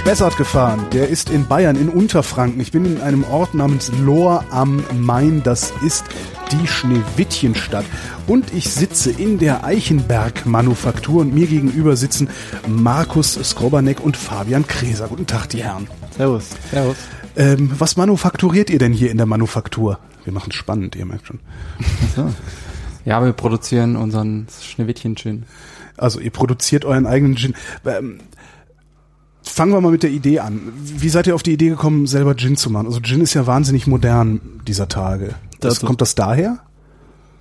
Spessart gefahren. Der ist in Bayern, in Unterfranken. Ich bin in einem Ort namens Lohr am Main. Das ist die Schneewittchenstadt. Und ich sitze in der Eichenberg-Manufaktur und mir gegenüber sitzen Markus Skrobanek und Fabian Kräser. Guten Tag, die Herren. Servus. Servus. Ähm, was manufakturiert ihr denn hier in der Manufaktur? Wir machen es spannend, ihr merkt schon. So. Ja, wir produzieren unseren Schneewittchen-Gin. Also ihr produziert euren eigenen Gin. Ähm, fangen wir mal mit der Idee an. Wie seid ihr auf die Idee gekommen, selber Gin zu machen? Also Gin ist ja wahnsinnig modern dieser Tage. Das, Das- kommt das daher?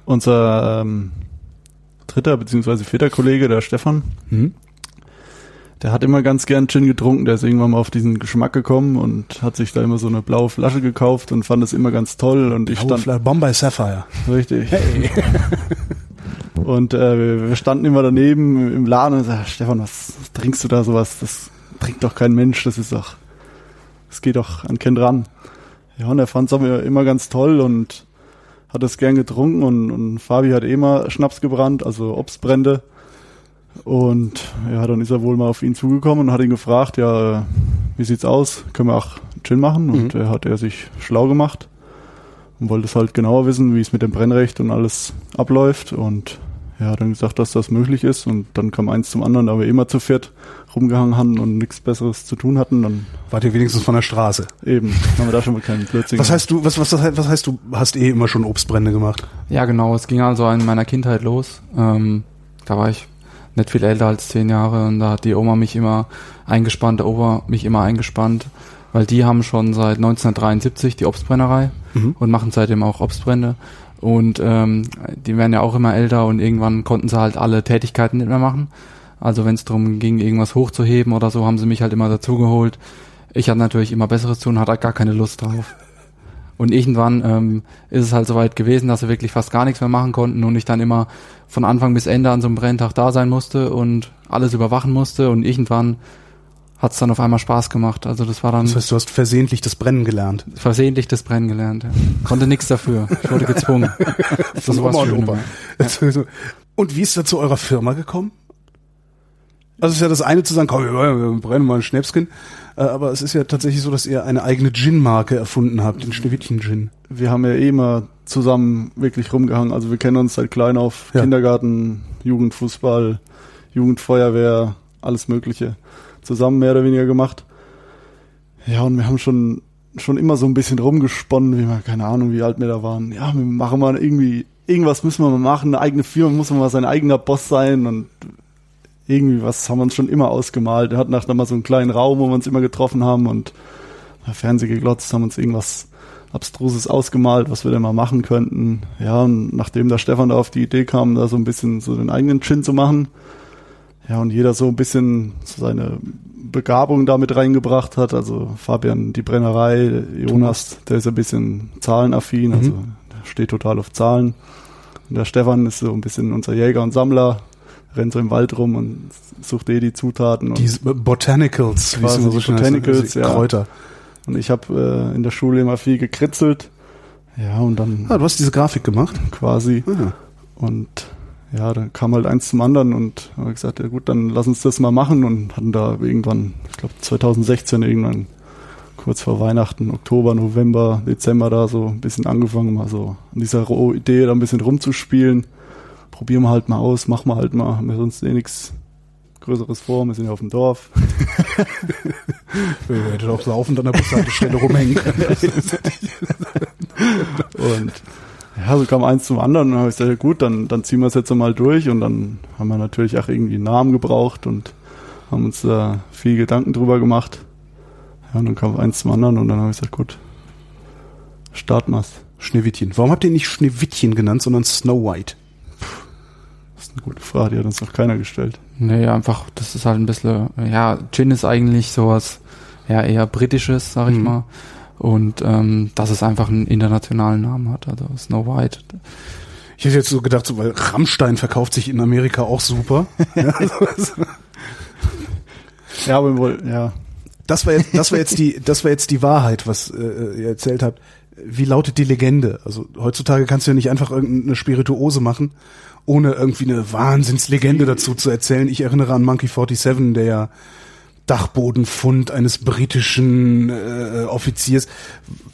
Unser ähm, dritter bzw. vierter Kollege, der Stefan, Hm? der hat immer ganz gern Gin getrunken. Der ist irgendwann mal auf diesen Geschmack gekommen und hat sich da immer so eine blaue Flasche gekauft und fand es immer ganz toll. Und ich stand Stand Bombay Sapphire. richtig. Und äh, wir- wir standen immer daneben im Laden und sagten, Stefan, was, was trinkst du da sowas? Das trinkt doch kein Mensch, das ist doch, das geht doch an keinen dran. Ja, und er fand es aber immer ganz toll und hat es gern getrunken und, und Fabi hat eh mal Schnaps gebrannt, also Obstbrände. Und ja, dann ist er wohl mal auf ihn zugekommen und hat ihn gefragt, ja, wie sieht's aus? Können wir auch Gin machen? Und Mhm. er hat er sich schlau gemacht und wollte es halt genauer wissen, wie es mit dem Brennrecht und alles abläuft. Und ja, hat dann gesagt, dass das möglich ist. Und dann kam eins zum anderen, da wir immer zu viert rumgehangen haben und nichts Besseres zu tun hatten, dann Wart ihr wenigstens von der Straße? eben haben wir da schon mal keinen Blödsinn Was heißt du, was, was, was heißt du, hast eh immer schon Obstbrände gemacht? Ja, genau. Es ging also in meiner Kindheit los. Ähm, da war ich nicht viel älter als zehn Jahre und da hat die Oma mich immer eingespannt, der Opa mich immer eingespannt, weil die haben schon seit 1973 die Obstbrennerei Mhm. und machen seitdem auch Obstbrände. Und ähm, die werden ja auch immer älter und irgendwann konnten sie halt alle Tätigkeiten nicht mehr machen. Also wenn es darum ging, irgendwas hochzuheben oder so, haben sie mich halt immer dazugeholt. Ich hatte natürlich immer Besseres zu tun, hatte gar keine Lust drauf. Und irgendwann ähm, ist es halt soweit gewesen, dass sie wirklich fast gar nichts mehr machen konnten und ich dann immer von Anfang bis Ende an so einem Brenntag da sein musste und alles überwachen musste und irgendwann hat es dann auf einmal Spaß gemacht. Also das war dann Das heißt, du hast versehentlich das Brennen gelernt. versehentlich das Brennen gelernt. Ja. Konnte nichts dafür. Ich wurde gezwungen. Das Von Oma und. Opa. Also, Und wie ist da zu eurer Firma gekommen? Also es ist ja das eine zu sagen, komm, wir wir brennen mal ein Schnäpschen. Äh, Aber es ist ja tatsächlich so, dass ihr eine eigene Gin-Marke erfunden habt, den Schneewittchen-Gin. wir haben ja eh immer zusammen wirklich rumgehangen. Also wir kennen uns seit klein auf. Ja. Kindergarten, Jugendfußball, Jugendfeuerwehr, alles Mögliche. Zusammen mehr oder weniger gemacht. Ja, und wir haben schon, schon immer so ein bisschen rumgesponnen, wie wir, keine Ahnung, wie alt wir da waren. Ja, wir machen mal irgendwie, irgendwas müssen wir mal machen, eine eigene Firma, muss man mal sein eigener Boss sein und irgendwie was haben wir uns schon immer ausgemalt. Wir hatten da mal so einen kleinen Raum, wo wir uns immer getroffen haben und Fernseh geglotzt, haben uns irgendwas Abstruses ausgemalt, was wir denn mal machen könnten. Ja, und nachdem der Stefan da auf die Idee kam, da so ein bisschen so den eigenen Gin zu machen, ja, und jeder so ein bisschen seine Begabung damit reingebracht hat, also Fabian die Brennerei, Jonas, der ist ein bisschen zahlenaffin, also der steht total auf Zahlen. Und der Stefan ist so ein bisschen unser Jäger und Sammler, rennt so im Wald rum und sucht eh die Zutaten. Die Botanicals, wie es immer so die schön Botanicals, also ja. Kräuter. Und ich habe äh, in der Schule immer viel gekritzelt. Ja, und dann Ah, du hast diese Grafik gemacht? quasi. Ah. Und ja, dann kam halt eins zum anderen und habe gesagt, ja gut, dann lass uns das mal machen und hatten da irgendwann, ich glaube 2016 irgendwann kurz vor Weihnachten, Oktober, November, Dezember da so ein bisschen angefangen, mal so an dieser Idee da ein bisschen rumzuspielen. Probieren wir halt mal aus, machen wir halt mal, haben wir sonst eh nichts Größeres vor, wir sind ja auf dem Dorf. Ihr hättet auch laufend an der Bushaltestelle rumhängen können. Und ja, so kam eins zum anderen und dann habe ich gesagt, ja gut, dann, dann ziehen wir es jetzt mal durch und dann haben wir natürlich auch irgendwie einen Namen gebraucht und haben uns da viel Gedanken drüber gemacht. Ja, und dann kam eins zum anderen und dann habe ich gesagt, gut, starten wir's. Schneewittchen. Warum habt ihr nicht Schneewittchen genannt, sondern Snow White? Das ist eine gute Frage, die hat uns noch keiner gestellt. Nee, einfach, das ist halt ein bisschen, ja, Gin ist eigentlich sowas, ja, eher britisches, sag ich Mhm. mal. Und ähm, dass es einfach einen internationalen Namen hat, also Snow White. Ich hätte jetzt so gedacht, so, weil Rammstein verkauft sich in Amerika auch super. Ja, Ja, aber wollten, ja, das war jetzt, das war jetzt die, das war jetzt die Wahrheit, was äh, ihr erzählt habt. Wie lautet die Legende? Also heutzutage kannst du ja nicht einfach irgendeine Spirituose machen, ohne irgendwie eine Wahnsinnslegende dazu zu erzählen. Ich erinnere an Monkey 47, der ja Dachbodenfund eines britischen äh, Offiziers,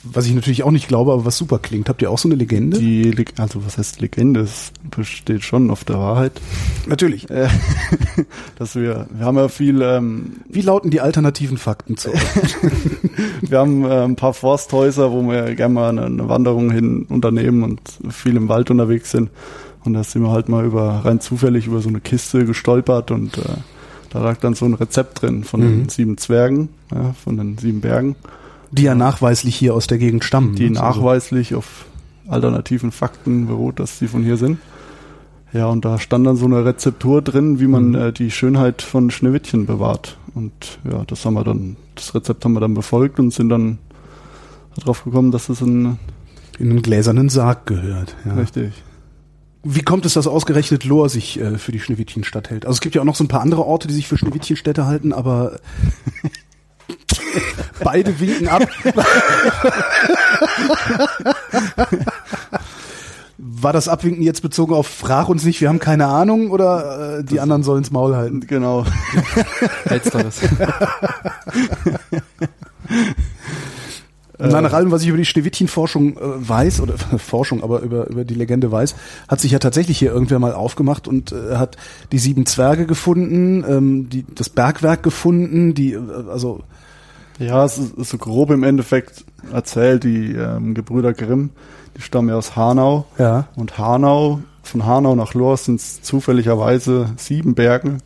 was ich natürlich auch nicht glaube, aber was super klingt. Habt ihr auch so eine Legende? Die, also was heißt Legende? Es besteht schon auf der Wahrheit. Natürlich. Äh, dass wir, wir haben ja viel. Ähm, Wie lauten die alternativen Fakten zu? wir haben äh, ein paar Forsthäuser, wo wir gerne mal eine, eine Wanderung hin unternehmen und viel im Wald unterwegs sind. Und da sind wir halt mal über rein zufällig über so eine Kiste gestolpert und äh, da lag dann so ein Rezept drin von Mhm. den sieben Zwergen, ja, von den sieben Bergen, Die ja nachweislich hier aus der Gegend stammen. die ne? nachweislich auf alternativen Fakten beruht, dass die von hier sind. Ja, und da stand dann so eine Rezeptur drin, wie man Mhm. äh, die Schönheit von Schneewittchen bewahrt. Und ja, das haben wir dann, das Rezept haben wir dann befolgt und sind dann darauf gekommen, dass es ein in einen gläsernen Sarg gehört. Ja. richtig. Wie kommt es, dass ausgerechnet Lohr sich äh, für die Schneewittchenstadt hält? Also es gibt ja auch noch so ein paar andere Orte, die sich für Schneewittchenstädte halten, aber beide winken ab. War das Abwinken jetzt bezogen auf Frag uns nicht, wir haben keine Ahnung oder äh, die anderen sollen's Maul halten? Genau. Letzteres. Na, nach allem, was ich über die Schneewittchenforschung äh, weiß, oder Forschung, aber über, über die Legende weiß, hat sich ja tatsächlich hier irgendwer mal aufgemacht und äh, hat die sieben Zwerge gefunden, ähm, die, das Bergwerk gefunden, die, äh, also, Ja, es ist, ist so grob im Endeffekt erzählt, die ähm, Gebrüder Grimm, die stammen ja aus Hanau. ja. Und Hanau, von Hanau nach Lohr sind es zufälligerweise sieben Bergen.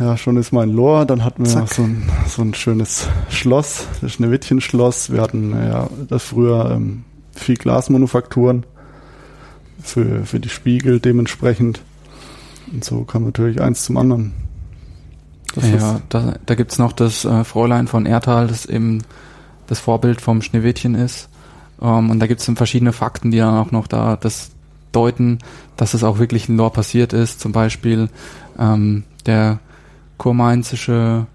Ja, schon ist mal in Lohr. Dann hatten wir Zack. noch so ein, so ein schönes Schloss, das Schneewittchen-Schloss. Wir hatten ja das früher ähm, viel Glasmanufakturen für, für die Spiegel dementsprechend. Und so kam natürlich eins zum anderen. Das ja, da, da gibt's noch das äh, Fräulein von Erthal, das eben das Vorbild vom Schneewittchen ist. Ähm, und da gibt's dann verschiedene Fakten, die dann auch noch da das deuten, dass es auch wirklich in Lore passiert ist. Zum Beispiel ähm, der kurmainzische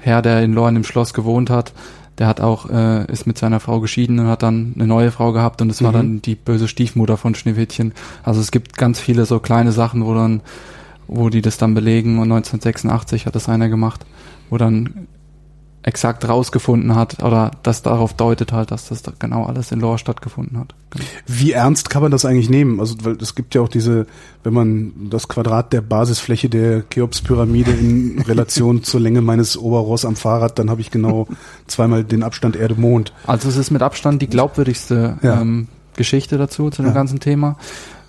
Herr, der in Lore in dem Schloss gewohnt hat, der hat auch, äh, ist mit seiner Frau geschieden und hat dann eine neue Frau gehabt und es war Mhm. dann die böse Stiefmutter von Schneewittchen. Also es gibt ganz viele so kleine Sachen, wo dann wo die das dann belegen und 1986 hat das einer gemacht, wo dann exakt rausgefunden hat oder das darauf deutet halt, dass das da genau alles in Lore stattgefunden hat. Genau. Wie ernst kann man das eigentlich nehmen? Also, weil es gibt ja auch diese, wenn man das Quadrat der Basisfläche der Cheops-Pyramide in Relation zur Länge meines Oberrohrs am Fahrrad, dann habe ich genau zweimal den Abstand Erde-Mond. Also es ist mit Abstand die glaubwürdigste Ja. ähm, Geschichte dazu, zu dem Ja. ganzen Thema,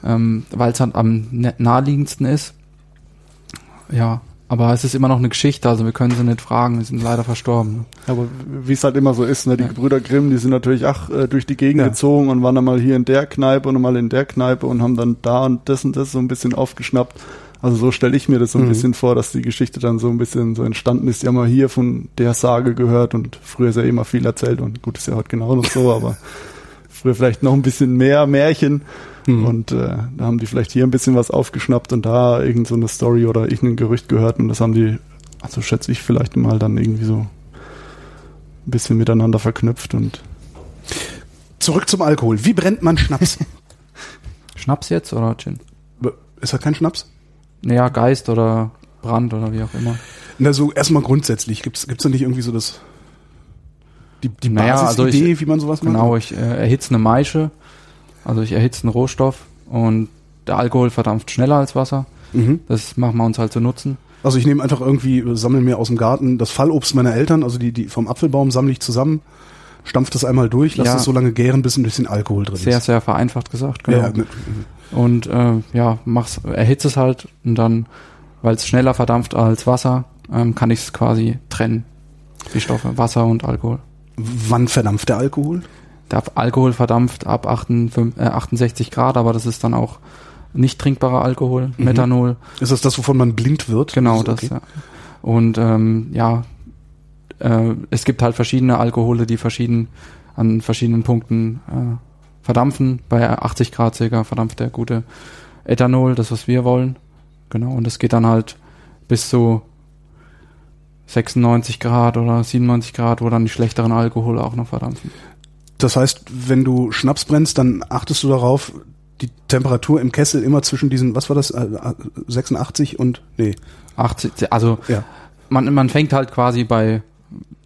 ähm, weil es halt am na- naheliegendsten ist. Ja, aber es ist immer noch eine Geschichte, also wir können sie nicht fragen, sie sind leider verstorben. Aber wie es halt immer so ist, ne, die Ja. Gebrüder Grimm, die sind natürlich ach äh, durch die Gegend Ja. gezogen und waren dann mal hier in der Kneipe und mal in der Kneipe und haben dann da und das und das so ein bisschen aufgeschnappt. Also so stelle ich mir das so ein Mhm. bisschen vor, dass die Geschichte dann so ein bisschen so entstanden ist. Die haben wir hier von der Sage gehört und früher ist ja immer viel erzählt und gut ist ja heute genau noch so, aber früher vielleicht noch ein bisschen mehr Märchen Mhm. und äh, da haben die vielleicht hier ein bisschen was aufgeschnappt und da irgend so eine Story oder irgendein Gerücht gehört und das haben die, also schätze ich vielleicht mal dann irgendwie so ein bisschen miteinander verknüpft und Zurück zum Alkohol. Wie brennt man Schnaps? Schnaps jetzt oder Gin? ist das kein Schnaps? Naja, Geist oder Brand oder wie auch immer. Na, so erstmal grundsätzlich. Gibt's, gibt's da nicht irgendwie so das, die, die Naja, also Basisidee, ich- wie man sowas macht? Genau, ich äh, erhitze eine Maische, also ich erhitze einen Rohstoff und der Alkohol verdampft schneller als Wasser. Mhm. Das machen wir uns halt zu nutzen. Also ich nehme einfach irgendwie, sammle mir aus dem Garten das Fallobst meiner Eltern, also die, die vom Apfelbaum sammle ich zusammen, stampf das einmal durch, lass Ja. es so lange gären, bis ein bisschen Alkohol drin Sehr, ist. sehr vereinfacht gesagt. Genau. Ja, ne, Und äh, ja, mach's, erhitze es halt und dann, weil es schneller verdampft als Wasser, ähm, kann ich es quasi trennen. Die Stoffe, Wasser und Alkohol. wann verdampft der Alkohol? Der Alkohol verdampft ab 58, äh, 68 Grad, aber das ist dann auch nicht trinkbarer Alkohol, Mhm. Methanol. Ist das das, wovon man blind wird? Genau, das. okay. Ja. Und ähm, ja, äh, es gibt halt verschiedene Alkohole, die verschieden an verschiedenen Punkten äh, verdampfen. Bei 80 Grad circa verdampft der gute Ethanol, das was wir wollen. Genau, und das geht dann halt bis zu 96 Grad oder 97 Grad, wo dann die schlechteren Alkohole auch noch verdampfen. Das heißt, wenn du Schnaps brennst, dann achtest du darauf, die Temperatur im Kessel immer zwischen diesen, was war das, äh, 86 und, nee, 80, also ja. man, man fängt halt quasi bei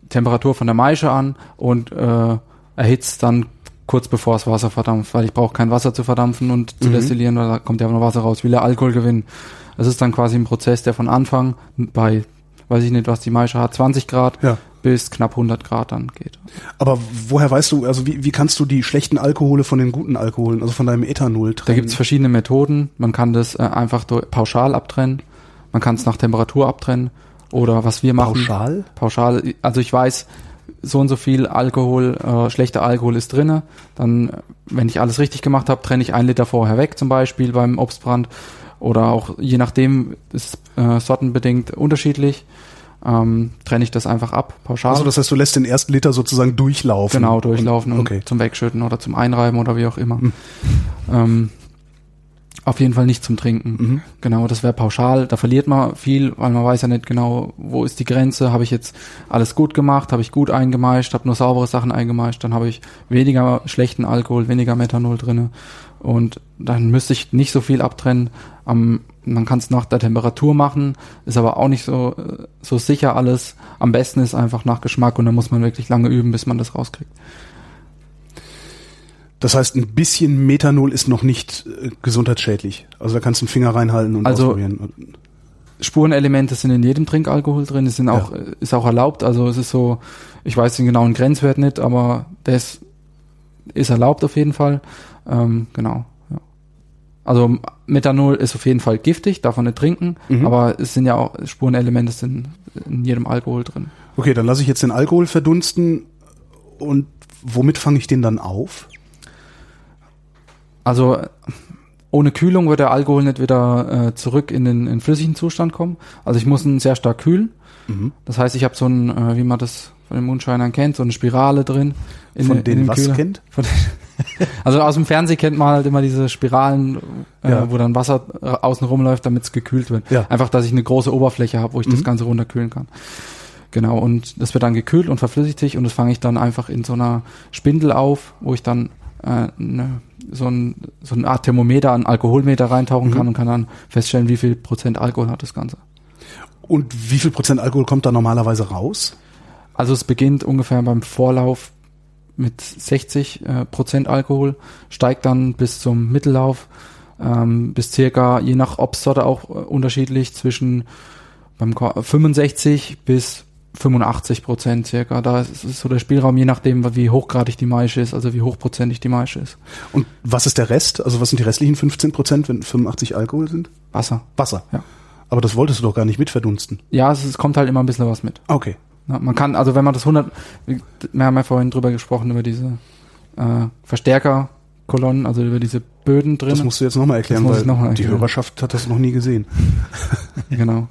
Temperatur von der Maische an und äh, erhitzt dann kurz bevor das Wasser verdampft, weil ich brauche kein Wasser zu verdampfen und zu Mhm. destillieren, weil da kommt ja noch Wasser raus, will der Alkohol gewinnen. Es ist dann quasi ein Prozess, der von Anfang bei, weiß ich nicht, was die Maische hat, 20 Grad Ja. Bis knapp 100 Grad dann geht. Aber woher weißt du, also wie, wie kannst du die schlechten Alkohole von den guten Alkoholen, also von deinem Ethanol trennen? Da gibt's verschiedene Methoden. Man kann das äh, einfach durch, pauschal abtrennen. Man kann es nach Temperatur abtrennen. Oder was wir machen. pauschal? Pauschal. Also ich weiß, so und so viel Alkohol, äh, schlechter Alkohol ist drinne. Dann, wenn ich alles richtig gemacht habe, trenne ich ein Liter vorher weg, zum Beispiel beim Obstbrand. Oder auch je nachdem ist äh, sortenbedingt unterschiedlich. Ähm, trenne ich das einfach ab, pauschal. Also das heißt, du lässt den ersten Liter sozusagen durchlaufen. Genau, durchlaufen und, okay. zum Wegschütten oder zum Einreiben oder wie auch immer. Mhm. Ähm, auf jeden Fall nicht zum Trinken. Mhm. Genau, das wäre pauschal. Da verliert man viel, weil man weiß ja nicht genau, wo ist die Grenze. Habe ich jetzt alles gut gemacht? Habe ich gut eingemeischt? Habe nur saubere Sachen eingemeischt? Dann habe ich weniger schlechten Alkohol, weniger Methanol drinne. Und dann müsste ich nicht so viel abtrennen. Am, man kann es nach der Temperatur machen, ist aber auch nicht so, äh, so sicher alles. Am besten ist einfach nach Geschmack und da muss man wirklich lange üben, bis man das rauskriegt. Das heißt, ein bisschen Methanol ist noch nicht äh, gesundheitsschädlich. Also da kannst du einen Finger reinhalten und Also- ausprobieren. Spurenelemente sind in jedem Trinkalkohol drin, die sind auch, äh, ist auch erlaubt, also es ist so, ich weiß den genauen Grenzwert nicht, aber das ist erlaubt auf jeden Fall. Ähm, genau. Also Methanol ist auf jeden Fall giftig, darf man nicht trinken, Mhm. aber es sind ja auch Spurenelemente sind in jedem Alkohol drin. Okay, dann lasse ich jetzt den Alkohol verdunsten und womit fange ich den dann auf? Also ohne Kühlung wird der Alkohol nicht wieder äh, zurück in den in flüssigen Zustand kommen. Also ich muss ihn sehr stark kühlen. Mhm. Das heißt, ich habe so ein, äh, wie man das von den Mundscheinern kennt, so eine Spirale drin. In, Von in denen dem was Kühler. kennt? Von den, also aus dem Fernsehen kennt man halt immer diese Spiralen, äh, Ja. wo dann Wasser äh, außen rumläuft, damit es gekühlt wird. Ja. Einfach, dass ich eine große Oberfläche habe, wo ich das Mhm. Ganze runterkühlen kann. Genau, und das wird dann gekühlt und verflüssigt sich und das fange ich dann einfach in so einer Spindel auf, wo ich dann äh, ne, so, ein, so eine Art Thermometer, ein Alkoholmeter reintauchen Mhm. kann und kann dann feststellen, wie viel Prozent Alkohol hat das Ganze. Und wie viel Prozent Alkohol kommt da normalerweise raus? Also es beginnt ungefähr beim Vorlauf mit 60 äh, Prozent Alkohol, steigt dann bis zum Mittellauf ähm, bis circa, je nach Obstsorte auch äh, unterschiedlich, zwischen beim Ko- 65 bis 85 Prozent circa. Da ist, ist so der Spielraum, je nachdem, wie hochgradig die Maische ist, also wie hochprozentig die Maische ist. Und was ist der Rest? Also was sind die restlichen 15 Prozent, wenn 85 Alkohol sind? Wasser. Wasser. Ja. Aber das wolltest du doch gar nicht mitverdunsten. Ja, es, es kommt halt immer ein bisschen was mit. Okay. Ja, man kann, also wenn man das 100, wir haben ja vorhin drüber gesprochen, über diese äh, Verstärkerkolonnen, also über diese Böden drin. Das musst du jetzt nochmal erklären, weil noch mal die erklären. Hörerschaft hat das noch nie gesehen. genau.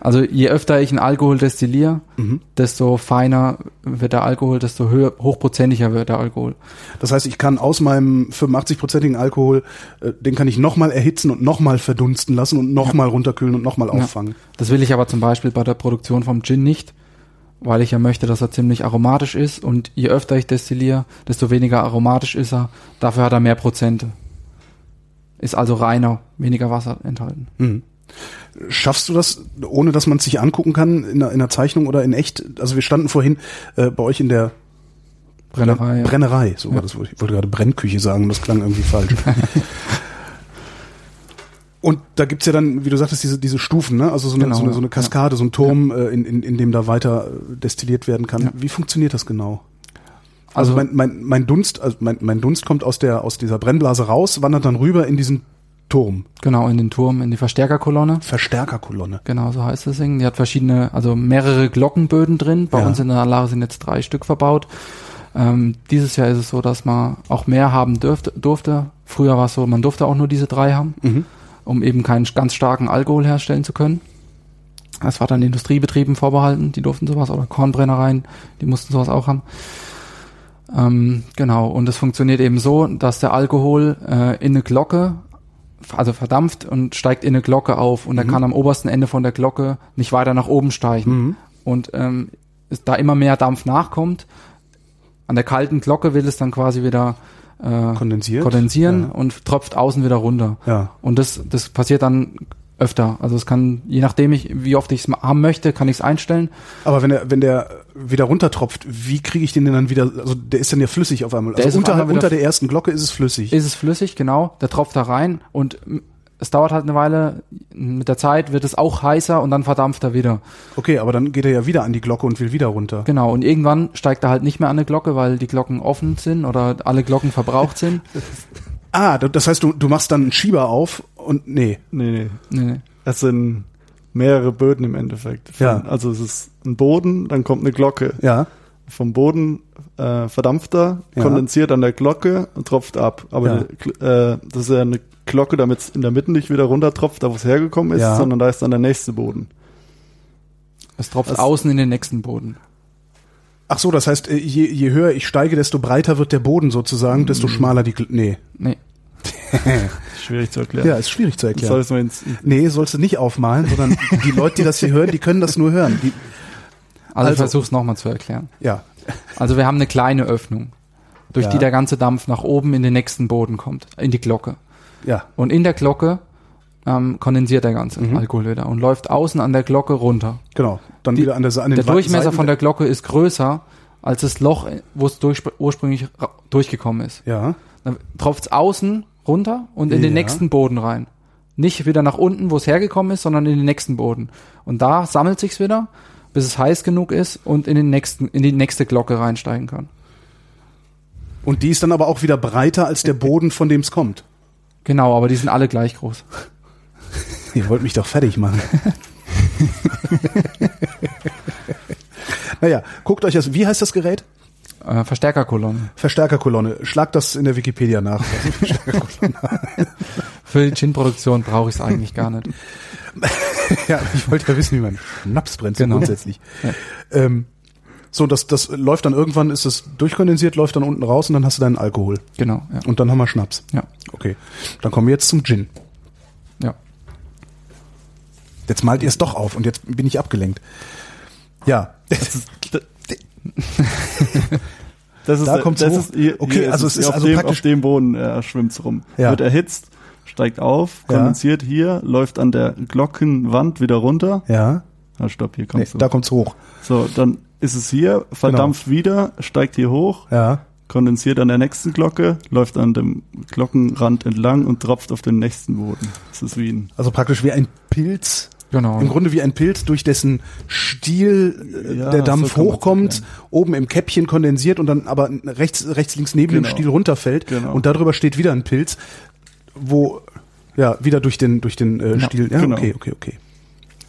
Also je öfter ich einen Alkohol destilliere, Mhm. desto feiner wird der Alkohol, desto höher, hochprozentiger wird der Alkohol. Das heißt, ich kann aus meinem 85-prozentigen Alkohol, äh, den kann ich nochmal erhitzen und nochmal verdunsten lassen und nochmal runterkühlen und nochmal Ja. auffangen. Das will ich aber zum Beispiel bei der Produktion vom Gin nicht, weil ich ja möchte, dass er ziemlich aromatisch ist und je öfter ich destilliere, desto weniger aromatisch ist er. Dafür hat er mehr Prozente. Ist also reiner, weniger Wasser enthalten. Mhm. Schaffst du das, ohne dass man es sich angucken kann, in einer, in einer Zeichnung oder in echt? Also wir standen vorhin äh, bei euch in der Brennerei. ja. Brennerei, so war Ja. das. Ich wollte gerade Brennküche sagen, das klang irgendwie falsch. Und da gibt's ja dann, wie du sagtest, diese, diese Stufen, ne? Also so eine, Genau, so eine, so eine ja. Kaskade, so ein Turm, äh, in, in, in dem da weiter äh, destilliert werden kann. Ja. Wie funktioniert das genau? Also, Also- mein, mein, mein Dunst, also mein, mein Dunst kommt aus der aus dieser Brennblase raus, wandert dann rüber in diesen Turm, Genau, in den Turm, in die Verstärkerkolonne. Verstärkerkolonne. Genau, so heißt das Ding. Die hat verschiedene, also mehrere Glockenböden drin. Bei Ja. uns in der Anlage sind jetzt drei Stück verbaut. Ähm, dieses Jahr ist es so, dass man auch mehr haben dürfte, durfte. Früher war es so, man durfte auch nur diese drei haben, Mhm. Um eben keinen ganz starken Alkohol herstellen zu können. Das war dann Industriebetrieben vorbehalten, die durften sowas, oder Kornbrennereien, die mussten sowas auch haben. Ähm, genau, und es funktioniert eben so, dass der Alkohol äh, in eine Glocke, also verdampft und steigt in eine Glocke auf und er Mhm. kann am obersten Ende von der Glocke nicht weiter nach oben steigen. Mhm. Und ähm, da immer mehr Dampf nachkommt, an der kalten Glocke will es dann quasi wieder äh, Kondensiert. kondensieren Ja. und tropft außen wieder runter. Ja. Und das, das passiert dann öfter. Also es kann, je nachdem ich, wie oft ich es haben möchte, kann ich es einstellen. Aber wenn der, wenn der wieder runtertropft, wie kriege ich den denn dann wieder, also der ist dann ja flüssig auf einmal. Der Also unter, einmal unter der ersten Glocke ist es flüssig. Ist es flüssig, genau. Der tropft da rein und es dauert halt eine Weile. Mit der Zeit wird es auch heißer und dann verdampft er wieder. Okay, aber dann geht er ja wieder an die Glocke und will wieder runter. Genau. Und irgendwann steigt er halt nicht mehr an eine Glocke, weil die Glocken offen sind oder alle Glocken verbraucht sind. Ah, das heißt, du, du machst dann einen Schieber auf und nee. Nee, nee. Nee, nee. Es sind mehrere Böden im Endeffekt. Von- Ja. Also es ist ein Boden, dann kommt eine Glocke. Ja. Vom Boden äh, verdampft er, Ja. kondensiert an der Glocke und tropft ab. Aber Ja. äh, das ist ja eine Glocke, damit es in der Mitte nicht wieder runtertropft, da wo es hergekommen ist, Ja. sondern da ist dann der nächste Boden. Es tropft Das- außen in den nächsten Boden. Ach so, das heißt, äh, je, je höher ich steige, desto breiter wird der Boden sozusagen, desto schmaler die Gl Nee. Nee. Schwierig zu erklären. Ja, ist schwierig zu erklären. mal ins, Nee, sollst du nicht aufmalen, sondern die Leute, die das hier hören, die können das nur hören. Die, Also, Also- ich versuche es nochmal zu erklären. ja. Also wir haben eine kleine Öffnung, durch Ja. die der ganze Dampf nach oben in den nächsten Boden kommt, in die Glocke. Ja. Und in der Glocke ähm, kondensiert der ganze Mhm. Alkohol wieder und läuft außen an der Glocke runter. Genau. Dann Die- wieder an der, an den Der Durchmesser Seiten von der Glocke ist größer als das Loch, wo es durch, ursprünglich durchgekommen ist. Ja. Dann tropft es außen runter und in den Ja. nächsten Boden rein. Nicht wieder nach unten, wo es hergekommen ist, sondern in den nächsten Boden. Und da sammelt sich's wieder, bis es heiß genug ist und in den nächsten, in die nächste Glocke reinsteigen kann. Und die ist dann aber auch wieder breiter als der Boden, von dem es kommt. Genau, aber die sind alle gleich groß. Ihr wollt mich doch fertig machen. naja, guckt euch das, wie heißt das Gerät? Äh, Verstärkerkolonne. Verstärkerkolonne. Schlagt das in der Wikipedia nach. Für die Gin-Produktion brauche ich es eigentlich gar nicht. ja, ich wollte ja wissen, wie man Schnaps brennt, Genau. grundsätzlich. Ja. Ähm, so, das, das läuft dann irgendwann, ist es durchkondensiert, läuft dann unten raus und dann hast du deinen Alkohol. Genau, ja. Und dann haben wir Schnaps. Ja, Okay. Dann kommen wir jetzt zum Gin. ja. Jetzt malt ihr es doch auf und jetzt bin ich abgelenkt. Ja. Das ist, Da kommt's das hoch. Ist, hier, Okay, hier also ist es ist auf, also dem, praktisch- auf dem Boden äh, schwimmt's rum. Ja. Wird erhitzt, steigt auf, Ja. kondensiert hier, läuft an der Glockenwand wieder runter. Ja. Ah, stopp, hier Nee, kommst du. da kommt's hoch. So, dann ist es hier, verdampft wieder, steigt hier hoch, Ja. kondensiert an der nächsten Glocke, läuft an dem Glockenrand entlang und tropft auf den nächsten Boden. Das ist wie ein Also praktisch wie ein Pilz. Genau. Im Grunde wie ein Pilz, durch dessen Stiel äh, Ja, der Dampf so hochkommt, oben im Käppchen kondensiert und dann aber rechts, rechts links neben dem Genau. Stiel runterfällt. Genau. Und darüber steht wieder ein Pilz, wo ja wieder durch den durch den äh, Ja, Stiel. Ja, genau. okay, okay, okay.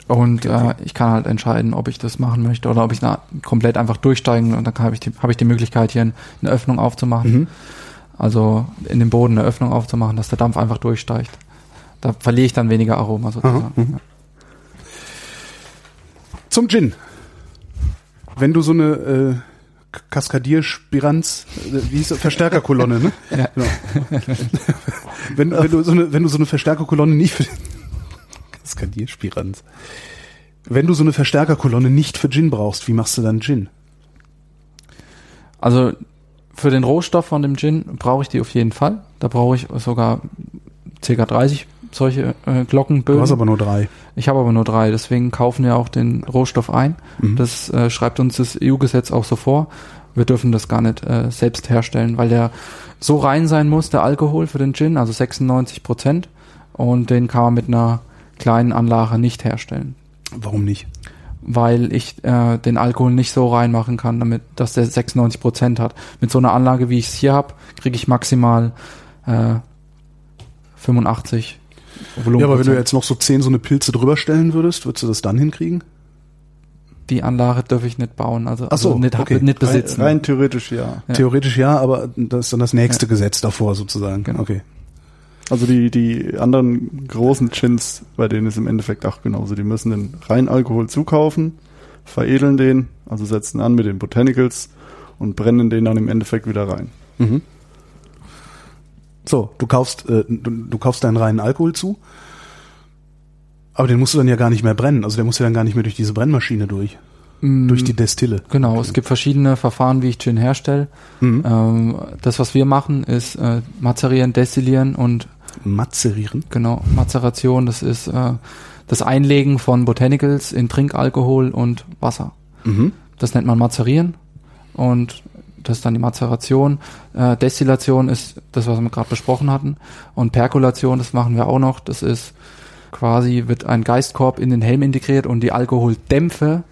Und äh, ich kann halt entscheiden, ob ich das machen möchte oder ob ich na, komplett einfach durchsteigen und dann habe ich, die, hab ich die Möglichkeit, hier eine Öffnung aufzumachen. Mhm. Also in dem Boden eine Öffnung aufzumachen, dass der Dampf einfach durchsteigt. Da verliere ich dann weniger Aroma sozusagen. Mhm. Zum Gin. Wenn du so eine äh, Kaskadierspiranz, äh, wie hieß das? Verstärkerkolonne, ne? Ja. Genau. wenn, wenn, du so eine, wenn du so eine Verstärkerkolonne nicht für Kaskadierspiranz. Wenn du so eine Verstärkerkolonne nicht für Gin brauchst, wie machst du dann Gin? Also für den Rohstoff von dem Gin brauche ich die auf jeden Fall. Da brauche ich sogar ca. 30 solche äh, Glockenbögen. Du hast aber nur drei. Ich habe aber nur drei, deswegen kaufen wir auch den Rohstoff ein. Mhm. Das äh, schreibt uns das EU-Gesetz auch so vor. Wir dürfen das gar nicht äh, selbst herstellen, weil der so rein sein muss, der Alkohol für den Gin, also 96 Prozent. Und den kann man mit einer kleinen Anlage nicht herstellen, Warum nicht? weil ich äh, den Alkohol nicht so reinmachen kann, damit dass der 96 Prozent hat. Mit so einer Anlage, wie ich es hier habe, kriege ich maximal äh, 85 Volumen. Ja, aber wenn du jetzt noch so zehn so eine Pilze drüber stellen würdest, würdest du das dann hinkriegen? die Anlage dürfe ich nicht bauen, also, Ach so, also nicht, okay. nicht rein, besitzen. rein theoretisch ja. Ja. Theoretisch ja, aber das ist dann das nächste Gesetz davor sozusagen. Genau. Okay. Also die, die anderen großen Gins, bei denen ist im Endeffekt auch genauso. Die müssen den Reinalkohol zukaufen, veredeln den, also setzen an mit den Botanicals und brennen den dann im Endeffekt wieder rein. Mhm. So, du kaufst, äh, du, du kaufst deinen reinen Alkohol zu, aber den musst du dann ja gar nicht mehr brennen. Also der muss ja dann gar nicht mehr durch diese Brennmaschine durch, Mm, durch die Destille. Genau, es gibt verschiedene Verfahren, wie ich Gin herstelle. Mhm. Ähm, das, was wir machen, ist äh, mazerieren, destillieren und Mazerieren. Genau, Mazeration, das ist äh, das Einlegen von Botanicals in Trinkalkohol und Wasser. Mhm. Das nennt man Mazerieren und das ist dann die Mazeration. Äh, Destillation ist das, was wir gerade besprochen hatten. Und Perkulation, das machen wir auch noch. Das ist quasi, wird ein Geistkorb in den Helm integriert und die Alkoholdämpfe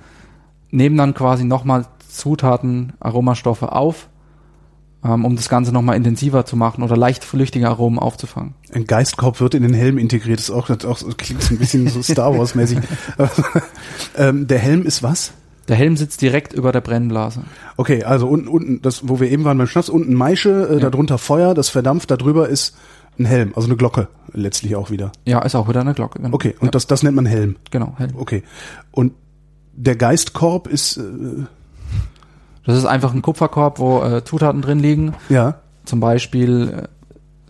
nehmen dann quasi nochmal Zutaten, Aromastoffe auf, um das Ganze nochmal intensiver zu machen oder leicht flüchtige Aromen aufzufangen. Ein Geistkorb wird in den Helm integriert. Das ist auch, das auch klingt so ein bisschen so Star Wars mäßig. ähm, der Helm ist was? Der Helm sitzt direkt über der Brennblase. Okay, also unten, unten, das, wo wir eben waren beim Schnaps, unten Maische, äh, Ja. darunter Feuer, das verdampft, darüber ist ein Helm, also eine Glocke letztlich auch wieder. Ja, ist auch wieder eine Glocke. Genau. Okay, und ja, das, das nennt man Helm. genau, Helm. Okay. Und der Geistkorb ist, äh, Das ist einfach ein Kupferkorb, wo äh, Zutaten drin liegen. ja, Zum Beispiel äh,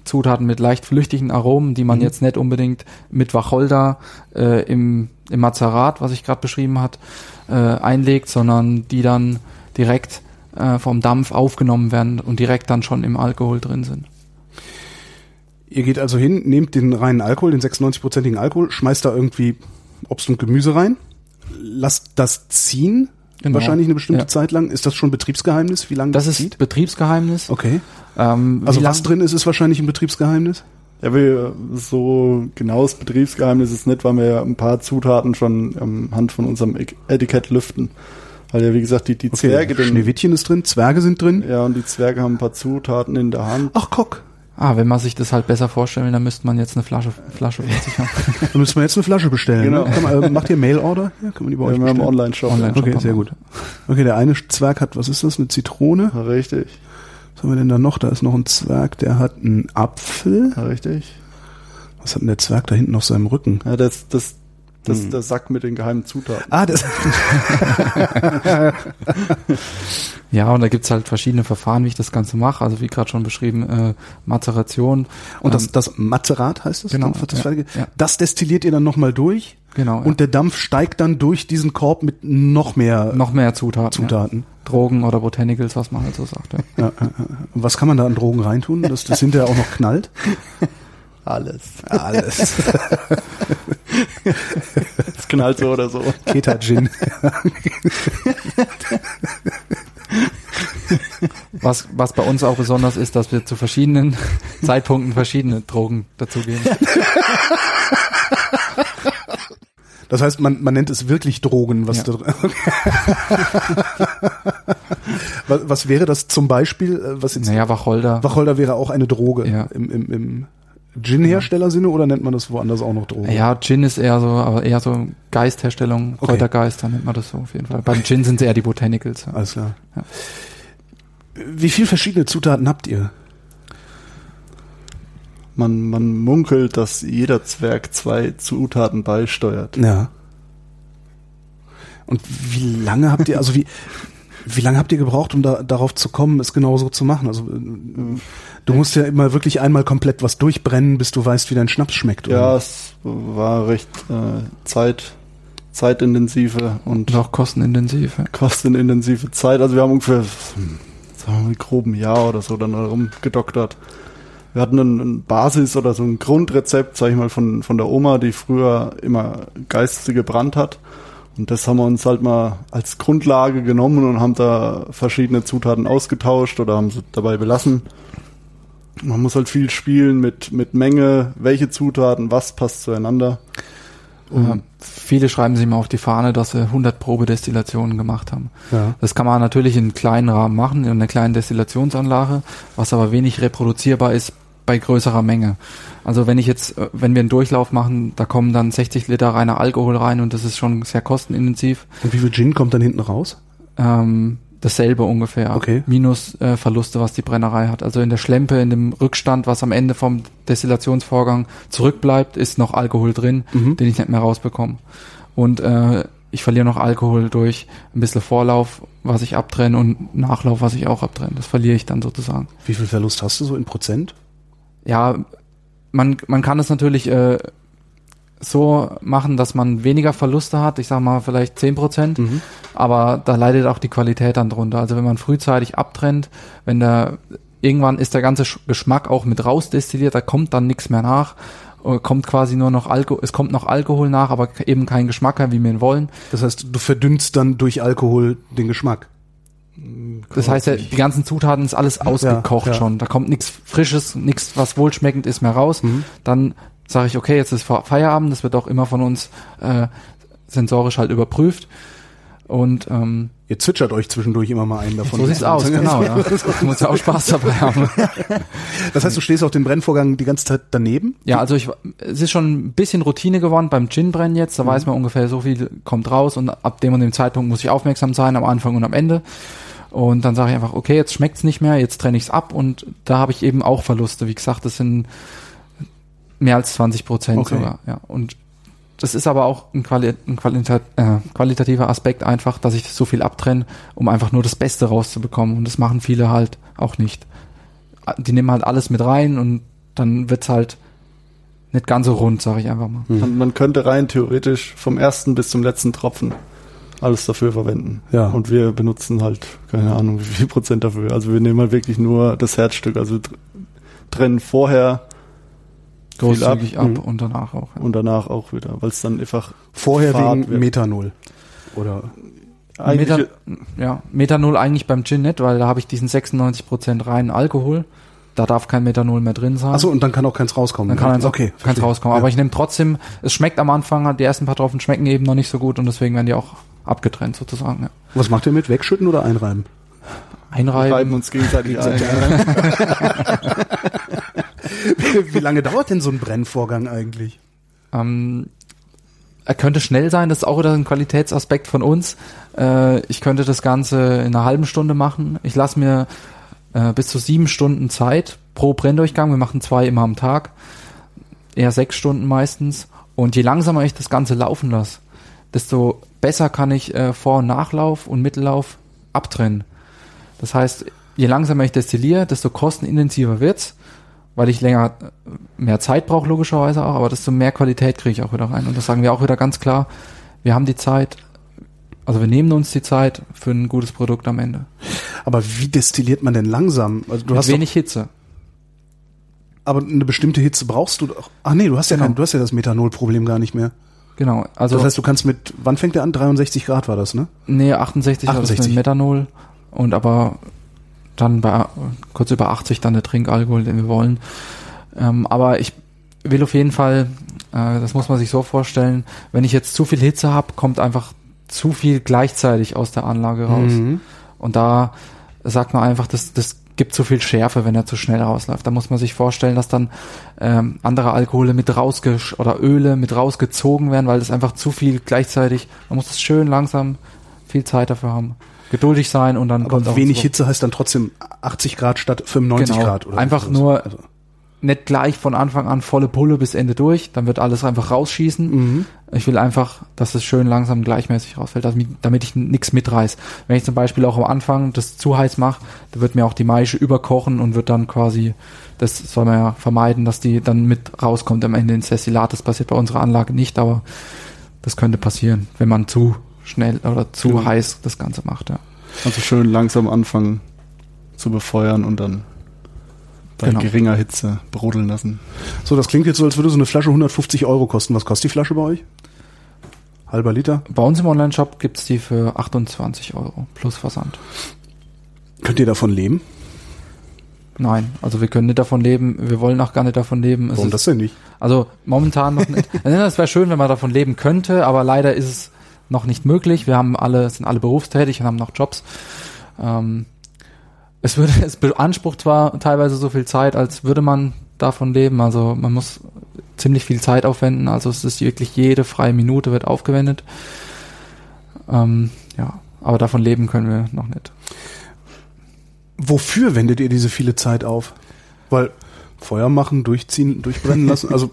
Zutaten mit leicht flüchtigen Aromen, die man Mhm. jetzt nicht unbedingt mit Wacholder äh, im, im Mazerat, was ich gerade beschrieben hat, äh, einlegt, sondern die dann direkt äh, vom Dampf aufgenommen werden und direkt dann schon im Alkohol drin sind. Ihr geht also hin, nehmt den reinen Alkohol, den 96-prozentigen Alkohol, schmeißt da irgendwie Obst und Gemüse rein, lasst das ziehen, Genau. wahrscheinlich eine bestimmte Ja. Zeit lang. Ist das schon Betriebsgeheimnis, wie lange Das das, ist zieht? Betriebsgeheimnis. Okay. Ähm, Also was drin ist, ist wahrscheinlich ein Betriebsgeheimnis. Ja, wir so genaues Betriebsgeheimnis ist nicht, weil wir ja ein paar Zutaten schon am Hand von unserem Etikett lüften. Weil ja, wie gesagt, die, die Okay, Zwerge, den, Schneewittchen ist drin, Zwerge sind drin. ja, und die Zwerge haben ein paar Zutaten in der Hand. Ach, Kock. Ah, wenn man sich das halt besser vorstellen will, dann müsste man jetzt eine Flasche, Flasche von sich haben. Da müssen wir jetzt eine Flasche bestellen. Genau. Ne? Kann man, äh, macht ihr Mail-Order? Ja, kann man die bei Ja, euch wir haben bestellen? Online-Shop. Online. Okay, sehr gut. Okay, der eine Zwerg hat, was ist das, eine Zitrone? Richtig, Was haben wir denn da noch? Da ist noch ein Zwerg, der hat einen Apfel. richtig. Was hat denn der Zwerg da hinten auf seinem Rücken? Ja, das, das, das Hm. ist der Sack mit den geheimen Zutaten. Ah, das. Ja, und da gibt's halt verschiedene Verfahren, wie ich das Ganze mache. Also wie gerade schon beschrieben, äh, Mazeration. Und das, Ähm, das Mazerat heißt das? Genau, das, ja, ja. das destilliert ihr dann nochmal durch genau. und der Dampf steigt dann durch diesen Korb mit noch mehr ja. noch mehr Zutaten. Zutaten. Ja. Drogen oder Botanicals, was man halt so sagt. Ja. Ja, ja, ja. Und was kann man da an Drogen reintun, dass das hinterher auch noch knallt? Alles. Alles. Das knallt so oder so. Keta-Gin. Was, was bei uns auch besonders ist, dass wir zu verschiedenen Zeitpunkten verschiedene Drogen dazugeben. Das heißt, man, man nennt es wirklich Drogen, was Ja. was, was wäre das zum Beispiel? äh, Was jetzt, Naja, Wacholder. Wacholder wäre auch eine Droge Ja. im, im, im Gin-Herstellersinne oder nennt man das woanders auch noch Droge? Ja, Gin ist eher so, aber eher so Geistherstellung, Okay. Kräutergeist, dann nennt man das so auf jeden Fall. Beim Gin sind es eher die Botanicals. Ja. Alles klar. Ja. Wie viel verschiedene Zutaten habt ihr? Man, man munkelt, dass jeder Zwerg zwei Zutaten beisteuert. Ja. Und wie lange habt ihr, also wie, wie lange habt ihr gebraucht, um da, darauf zu kommen, es genauso zu machen? Also äh, du musst ja immer wirklich einmal komplett was durchbrennen, bis du weißt, wie dein Schnaps schmeckt. Ja, oder? es war recht äh, Zeit, zeitintensive und Und auch kostenintensiv. Ja. kostenintensive Zeit. Also wir haben ungefähr, hm, sagen wir mal, grob ein Jahr oder so dann rumgedoktert. Wir hatten ein, ein Basis oder so ein Grundrezept, sag ich mal, von, von der Oma, die früher immer Geiste gebrannt hat. Und das haben wir uns halt mal als Grundlage genommen und haben da verschiedene Zutaten ausgetauscht oder haben sie dabei belassen. Man muss halt viel spielen mit, mit Menge, welche Zutaten, was passt zueinander. Ähm, viele schreiben sich mal auf die Fahne, dass sie 100 Probedestillationen gemacht haben. ja. Das kann man natürlich in kleinen Rahmen machen, in einer kleinen Destillationsanlage, was aber wenig reproduzierbar ist bei größerer Menge. Also wenn ich jetzt, äh, wenn wir einen Durchlauf machen, da kommen dann 60 Liter reiner Alkohol rein und das ist schon sehr kostenintensiv. Und wie viel Gin kommt dann hinten raus? Ähm, dasselbe ungefähr. Okay. Minus äh, Verluste, was die Brennerei hat. Also in der Schlempe, in dem Rückstand, was am Ende vom Destillationsvorgang zurückbleibt, ist noch Alkohol drin, Mhm. den ich nicht mehr rausbekomme. Und äh, ich verliere noch Alkohol durch ein bisschen Vorlauf, was ich abtrenne und Nachlauf, was ich auch abtrenne. Das verliere ich dann sozusagen. Wie viel Verlust hast du so in Prozent? Ja, man, man kann es natürlich äh, so machen, dass man weniger Verluste hat. Ich sag mal vielleicht 10 Prozent. Mhm. Aber da leidet auch die Qualität dann drunter. Also wenn man frühzeitig abtrennt, wenn der irgendwann ist der ganze Sch- Geschmack auch mit rausdestilliert, da kommt dann nichts mehr nach, äh, kommt quasi nur noch Alkohol, es kommt noch Alkohol nach, aber eben kein Geschmack mehr, wie wir ihn wollen. Das heißt, du verdünnst dann durch Alkohol den Geschmack. Das heißt ja, die ganzen Zutaten ist alles ausgekocht ja. schon. Da kommt nichts Frisches, nichts, was wohlschmeckend ist mehr raus. Mhm. Dann sage ich, okay, jetzt ist Fe- Feierabend, das wird auch immer von uns äh, sensorisch halt überprüft. Und ähm, Ihr zwitschert euch zwischendurch immer mal einen davon. so sieht's aus, genau. Ja. Du musst ja auch Spaß dabei haben. Das heißt, du stehst auch den Brennvorgang die ganze Zeit daneben? Ja, also ich, es ist schon ein bisschen Routine geworden beim Gin-Brennen jetzt. Da weiß man ungefähr, so viel kommt raus und ab dem und dem Zeitpunkt muss ich aufmerksam sein, am Anfang und am Ende. Und dann sage ich einfach, okay, jetzt schmeckt's nicht mehr, jetzt trenne ich's ab und da habe ich eben auch Verluste. Wie gesagt, das sind mehr als 20 Prozent Okay. sogar. Ja. Und das ist aber auch ein, Quali ein Qualita äh, qualitativer Aspekt einfach, dass ich so viel abtrenne, um einfach nur das Beste rauszubekommen. Und das machen viele halt auch nicht. Die nehmen halt alles mit rein und dann wird's halt nicht ganz so rund, sage ich einfach mal. Man, man könnte rein theoretisch vom ersten bis zum letzten Tropfen alles dafür verwenden. Ja. Und wir benutzen halt, keine Ahnung, wie viel Prozent dafür. Also wir nehmen halt wirklich nur das Herzstück. Also wir tr- trennen vorher viel ab Großzügig ab, Mhm. und danach auch. Ja. und danach auch wieder, weil es dann einfach Vorher Fahrt wegen wird. Methanol. Oder eigentlich Metan ja, Methanol eigentlich beim Gin nicht, weil da habe ich diesen 96% reinen Alkohol. Da darf kein Methanol mehr drin sein. Achso, und dann kann auch keins rauskommen. Dann kann eins, okay, kann's verstehe. rauskommen. Ja. Aber ich nehme trotzdem, es schmeckt am Anfang, die ersten paar Tropfen schmecken eben noch nicht so gut und deswegen werden die auch abgetrennt sozusagen. Ja. Was macht ihr mit? Wegschütten oder einreiben? Einreiben. reiben uns gegenseitig ein. Wie lange dauert denn so ein Brennvorgang eigentlich? Ähm, er könnte schnell sein, das ist auch wieder ein Qualitätsaspekt von uns. Äh, ich könnte das Ganze in einer halben Stunde machen. Ich lasse mir äh, bis zu sieben Stunden Zeit pro Brenndurchgang. Wir machen zwei immer am Tag. Eher sechs Stunden meistens. Und je langsamer ich das Ganze laufen lasse, desto besser kann ich äh, Vor- und Nachlauf und Mittellauf abtrennen. Das heißt, je langsamer ich destilliere, desto kostenintensiver wird's, weil ich länger äh, mehr Zeit brauche, logischerweise auch, aber desto mehr Qualität kriege ich auch wieder rein. Und das sagen wir auch wieder ganz klar. Wir haben die Zeit, also wir nehmen uns die Zeit für ein gutes Produkt am Ende. Aber wie destilliert man denn langsam? Also du Mit hast wenig Hitze. aber eine bestimmte Hitze brauchst du doch. Ach nee, du hast ja Genau. kein, du hast ja das Methanol-Problem gar nicht mehr. Genau. Also Das heißt, du kannst mit, wann fängt der an? 63 Grad war das, ne? nee, 68, 68. 68. mit Methanol und aber dann bei kurz über 80 dann der Trinkalkohol, den wir wollen. Ähm, aber ich will auf jeden Fall, äh, das muss man sich so vorstellen, wenn ich jetzt zu viel Hitze habe, kommt einfach zu viel gleichzeitig aus der Anlage raus. Mhm. Und da sagt man einfach, das, das gibt zu viel Schärfe, wenn er zu schnell rausläuft. Da muss man sich vorstellen, dass dann ähm, andere Alkohole mit rausgesch oder Öle mit rausgezogen werden, weil das einfach zu viel gleichzeitig, man muss das schön langsam viel Zeit dafür haben. Geduldig sein und dann kommt Aber auch wenig Hitze heißt dann trotzdem 80 Grad statt 95 Genau. Grad. Oder Einfach nur- Also, nicht gleich von Anfang an volle Pulle bis Ende durch, dann wird alles einfach rausschießen. mhm. Ich will einfach, dass es schön langsam gleichmäßig rausfällt, damit, damit ich nichts mitreiß. Wenn ich zum Beispiel auch am Anfang das zu heiß mache, dann wird mir auch die Maische überkochen und wird dann quasi, das soll man ja vermeiden, dass die dann mit rauskommt am Ende ins Destillat. Das passiert bei unserer Anlage nicht, aber das könnte passieren, wenn man zu schnell oder zu Mhm. heiß das Ganze macht. Ja. Also schön langsam anfangen zu befeuern und dann bei Genau. geringer Hitze brodeln lassen. So, das klingt jetzt so, als würde so eine Flasche 150 Euro kosten. Was kostet die Flasche bei euch? Halber Liter? Bei uns im Online-Shop gibt's die für 28 Euro plus Versand. Könnt ihr davon leben? Nein, also wir können nicht davon leben, wir wollen auch gar nicht davon leben. Es Warum ist- das denn nicht? Also momentan noch nicht. Es wäre schön, wenn man davon leben könnte, aber leider ist es noch nicht möglich. Wir haben alle, sind alle berufstätig und haben noch Jobs. Ähm, es würde, es beansprucht zwar teilweise so viel Zeit, als würde man davon leben. Also man muss ziemlich viel Zeit aufwenden. Also es ist wirklich jede freie Minute wird aufgewendet. Ähm, ja, aber davon leben können wir noch nicht. Wofür wendet ihr diese viele Zeit auf? Weil Feuer machen, durchziehen, durchbrennen lassen. Also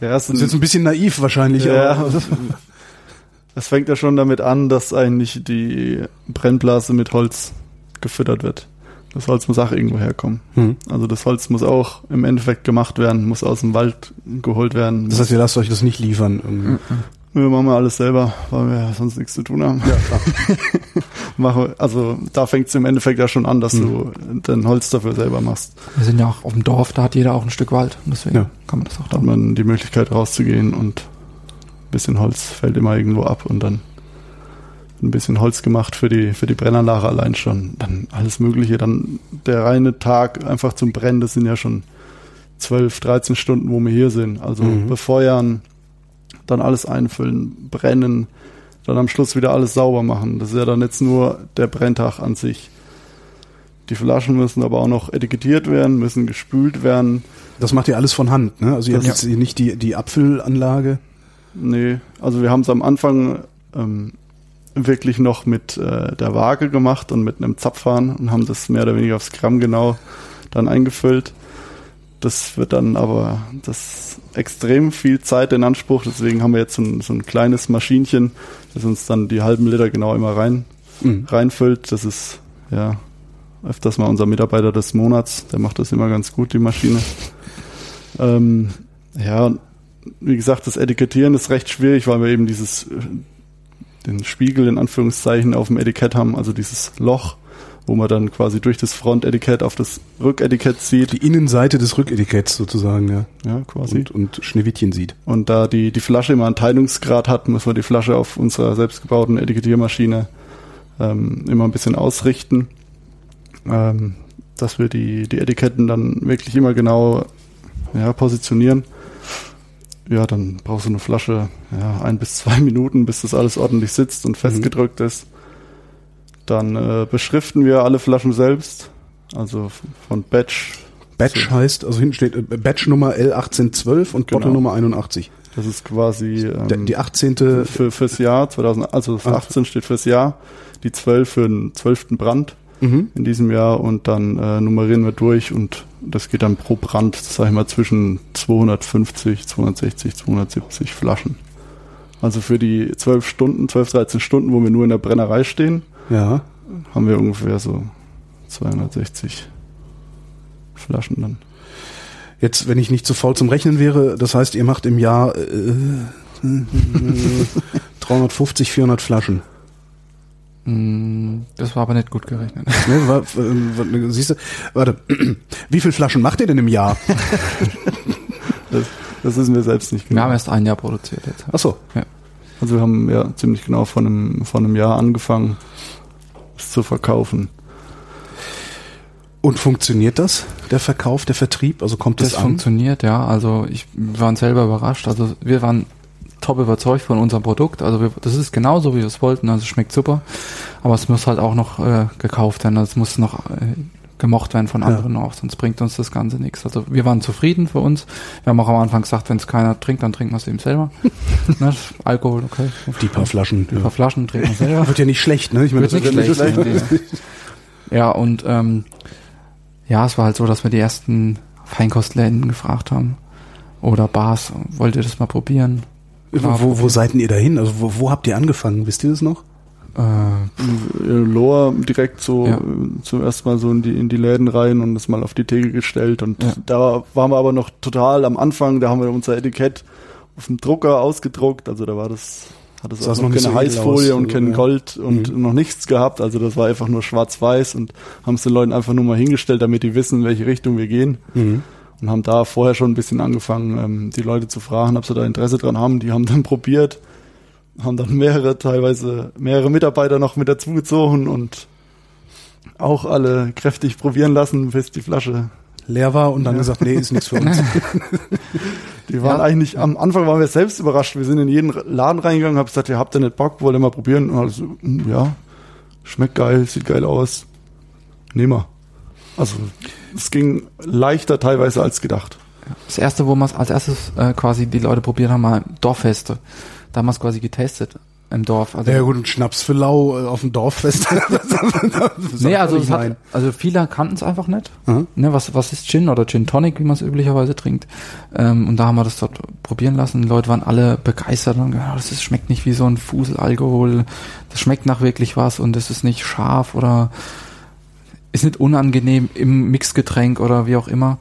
erste, das ist jetzt ein bisschen naiv wahrscheinlich. ja, aber- es fängt ja schon damit an, dass eigentlich die Brennblase mit Holz gefüttert wird. Das Holz muss auch irgendwo herkommen. Hm. Also das Holz muss auch im Endeffekt gemacht werden, muss aus dem Wald geholt werden. Das heißt, ihr lasst euch das nicht liefern. irgendwie. wir machen wir alles selber, weil wir sonst nichts zu tun haben. Ja, klar. also da fängt es im Endeffekt ja schon an, dass du dein Holz dafür selber machst. Wir sind ja auch auf dem Dorf, da hat jeder auch ein Stück Wald. Und deswegen Ja. kann man das auch Da da. hat man die Möglichkeit rauszugehen und ein bisschen Holz fällt immer irgendwo ab und dann ein bisschen Holz gemacht für die, für die Brennanlage allein schon. Dann alles Mögliche. Dann der reine Tag einfach zum Brennen, das sind ja schon 12, 13 Stunden, wo wir hier sind. Also Mhm. befeuern, dann alles einfüllen, brennen, dann am Schluss wieder alles sauber machen. Das ist ja dann jetzt nur der Brenntag an sich. Die Flaschen müssen aber auch noch etikettiert werden, müssen gespült werden. Das macht ihr alles von Hand, ne? Also ihr habt Ja. jetzt hier nicht die, die Apfelanlage. Nee, also wir haben es am Anfang ähm, wirklich noch mit äh, der Waage gemacht und mit einem Zapfhahn und haben das mehr oder weniger aufs Gramm genau dann eingefüllt. Das wird dann aber das extrem viel Zeit in Anspruch, deswegen haben wir jetzt so ein, so ein kleines Maschinchen, das uns dann die halben Liter genau immer rein Mhm. reinfüllt. Das ist ja öfters mal unser Mitarbeiter des Monats, der macht das immer ganz gut, die Maschine. Ähm, ja, wie gesagt, das Etikettieren ist recht schwierig, weil wir eben dieses, den Spiegel in Anführungszeichen auf dem Etikett haben, also dieses Loch, wo man dann quasi durch das Frontetikett auf das Rücketikett sieht. Die Innenseite des Rücketiketts sozusagen, ja. Ja, quasi. Und, und Schneewittchen sieht. Und da die, die Flasche immer einen Teilungsgrad hat, müssen wir die Flasche auf unserer selbstgebauten Etikettiermaschine ähm, immer ein bisschen ausrichten, ähm, dass wir die, die Etiketten dann wirklich immer genau ja, positionieren. Ja, dann brauchst du eine Flasche ja, ein bis zwei Minuten, bis das alles ordentlich sitzt und festgedrückt ist. Dann äh, beschriften wir alle Flaschen selbst, also von Batch Batch heißt, also hinten steht äh, Batch Nummer L1812 und Genau. Bottle Nummer 81. Das ist quasi ähm, die 18. für, fürs Jahr 2000, also Ah. 18 steht fürs Jahr, die 12 für den 12. Brand Mhm. in diesem Jahr und dann äh, nummerieren wir durch und das geht dann pro Brand, sag ich mal, zwischen 250, 260, 270 Flaschen. Also für die 12 Stunden, 12, 13 Stunden, wo wir nur in der Brennerei stehen, Ja. haben wir ungefähr so 260 Flaschen dann. Jetzt, wenn ich nicht zu faul zum Rechnen wäre, das heißt, ihr macht im Jahr äh, 350, 400 Flaschen. Mm, Das war aber nicht gut gerechnet. Ne, wa- äh, siehst du, warte, wie viele Flaschen macht ihr denn im Jahr? Das, das wissen wir selbst nicht Wir haben genau. erst ein Jahr produziert jetzt. Ach so, Also wir haben ja ziemlich genau vor einem, vor einem Jahr angefangen, es zu verkaufen. und funktioniert das, der Verkauf, der Vertrieb? Also kommt das, Das an? funktioniert, ja. Also ich wir waren selber überrascht. Also wir waren top überzeugt von unserem Produkt. Also wir, das ist genauso, wie wir es wollten. Also es schmeckt super. Aber es muss halt auch noch äh, gekauft werden. Also es muss noch äh, gemocht werden von Ja. anderen auch, sonst bringt uns das Ganze nichts. Also wir waren zufrieden für uns. Wir haben auch am Anfang gesagt, wenn es keiner trinkt, dann trinken wir es eben selber. ne? Alkohol, okay. Die paar Flaschen. Die paar Ja. Flaschen trinken wir selber. Wird ja nicht schlecht, ne? Ich meine, Wird das nicht ja schlecht. Ja, und ähm, ja, es war halt so, dass wir die ersten Feinkostläden gefragt haben. Oder Bars, wollt ihr das mal probieren? Wo, wo seid denn ihr dahin? Also wo, wo habt ihr angefangen? Wisst ihr das noch? Äh, Lohr direkt so Ja. äh, zuerst mal so in die, in die Läden rein und das mal auf die Theke gestellt. Und Ja. da waren wir aber noch total am Anfang, da haben wir unser Etikett auf dem Drucker ausgedruckt. Also da war das, hat das Sah auch es noch noch keine so Heißfolie und kein ja. Gold und Mhm. noch nichts gehabt. Also das war einfach nur schwarz-weiß und haben es den Leuten einfach nur mal hingestellt, damit die wissen, in welche Richtung wir gehen. Mhm. Und haben da vorher schon ein bisschen angefangen, ähm, die Leute zu fragen, ob sie da Interesse dran haben. Die haben dann probiert, haben dann mehrere, teilweise mehrere Mitarbeiter noch mit dazugezogen und auch alle kräftig probieren lassen, bis die Flasche. Leer war und dann Ja. gesagt, nee, ist nichts für uns. Die waren Ja. eigentlich, am Anfang waren wir selbst überrascht. Wir sind in jeden Laden reingegangen, haben gesagt, ihr habt ihr nicht Bock, wollt ihr mal probieren? Und alles so, "Hm, ja, schmeckt geil, sieht geil aus. Nehmen wir. Also, es ging leichter teilweise als gedacht. das erste, wo es als erstes äh, quasi die Leute probiert haben, mal Dorffeste. Da haben wir es quasi getestet im Dorf. Also, ja gut, ein Schnaps für Lau äh, auf dem Dorffest. nee, also, es hat, also viele kannten es einfach nicht. Aha. Ne, was, was ist Gin oder Gin Tonic, wie man es üblicherweise trinkt. Ähm, und da haben wir das dort probieren lassen. Die Leute waren alle begeistert und gesagt, "Ah, das ist, schmeckt nicht wie so ein Fuselalkohol. Das schmeckt nach wirklich was und es ist nicht scharf oder ist nicht unangenehm im Mixgetränk oder wie auch immer.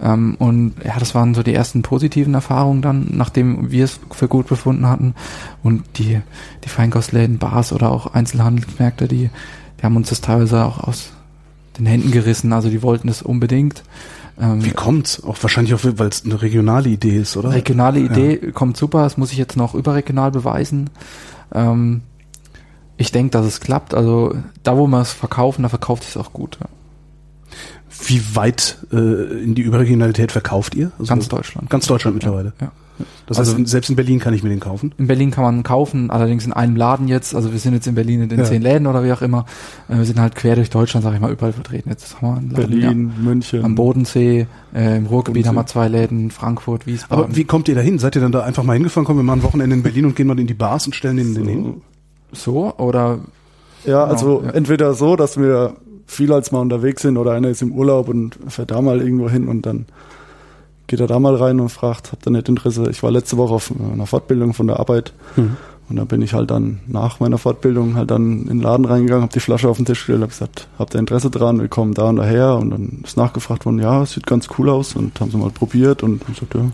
Ähm, und ja, das waren so die ersten positiven Erfahrungen dann, nachdem wir es für gut befunden hatten. Und die, die Feinkostläden, Bars oder auch Einzelhandelsmärkte, die, die haben uns das teilweise auch aus den Händen gerissen, also die wollten es unbedingt. Ähm, Wie kommt's? Auch wahrscheinlich auch, weil es eine regionale Idee ist, oder? Regionale Idee ja. kommt super, das muss ich jetzt noch überregional beweisen. Ähm, ich denke, dass es klappt. Also da, wo wir es verkaufen, da verkauft es auch gut. Ja. Wie weit äh, in die Überregionalität verkauft ihr? Also ganz Deutschland. Ganz Deutschland mittlerweile. Ja. Das also, heißt, selbst in Berlin kann ich mir den kaufen? In Berlin kann man kaufen, allerdings in einem Laden jetzt. Also wir sind jetzt in Berlin in den ja. zehn Läden oder wie auch immer. Äh, wir sind halt quer durch Deutschland, sag ich mal, überall vertreten. Jetzt haben wir einen Laden, Berlin, ja. München. Am Bodensee, äh, im Ruhrgebiet haben wir zwei Läden, Frankfurt, Wiesbaden. Aber wie kommt ihr da hin? Seid ihr dann da einfach mal hingefahren? Kommen wir mal ein Wochenende in Berlin und gehen mal in die Bars und stellen den, so. den hin? So oder? Ja, also genau, ja. entweder so, dass wir viel als mal unterwegs sind oder einer ist im Urlaub und fährt da mal irgendwo hin und dann geht er da mal rein und fragt, habt ihr nicht Interesse? Ich war letzte Woche auf einer Fortbildung von der Arbeit mhm. und da bin ich halt dann nach meiner Fortbildung halt dann in den Laden reingegangen, habe die Flasche auf den Tisch gestellt, habe gesagt, habt ihr Interesse dran? Wir kommen da und daher und dann ist nachgefragt worden, ja, es sieht ganz cool aus und haben sie mal probiert und ich gesagt, ja,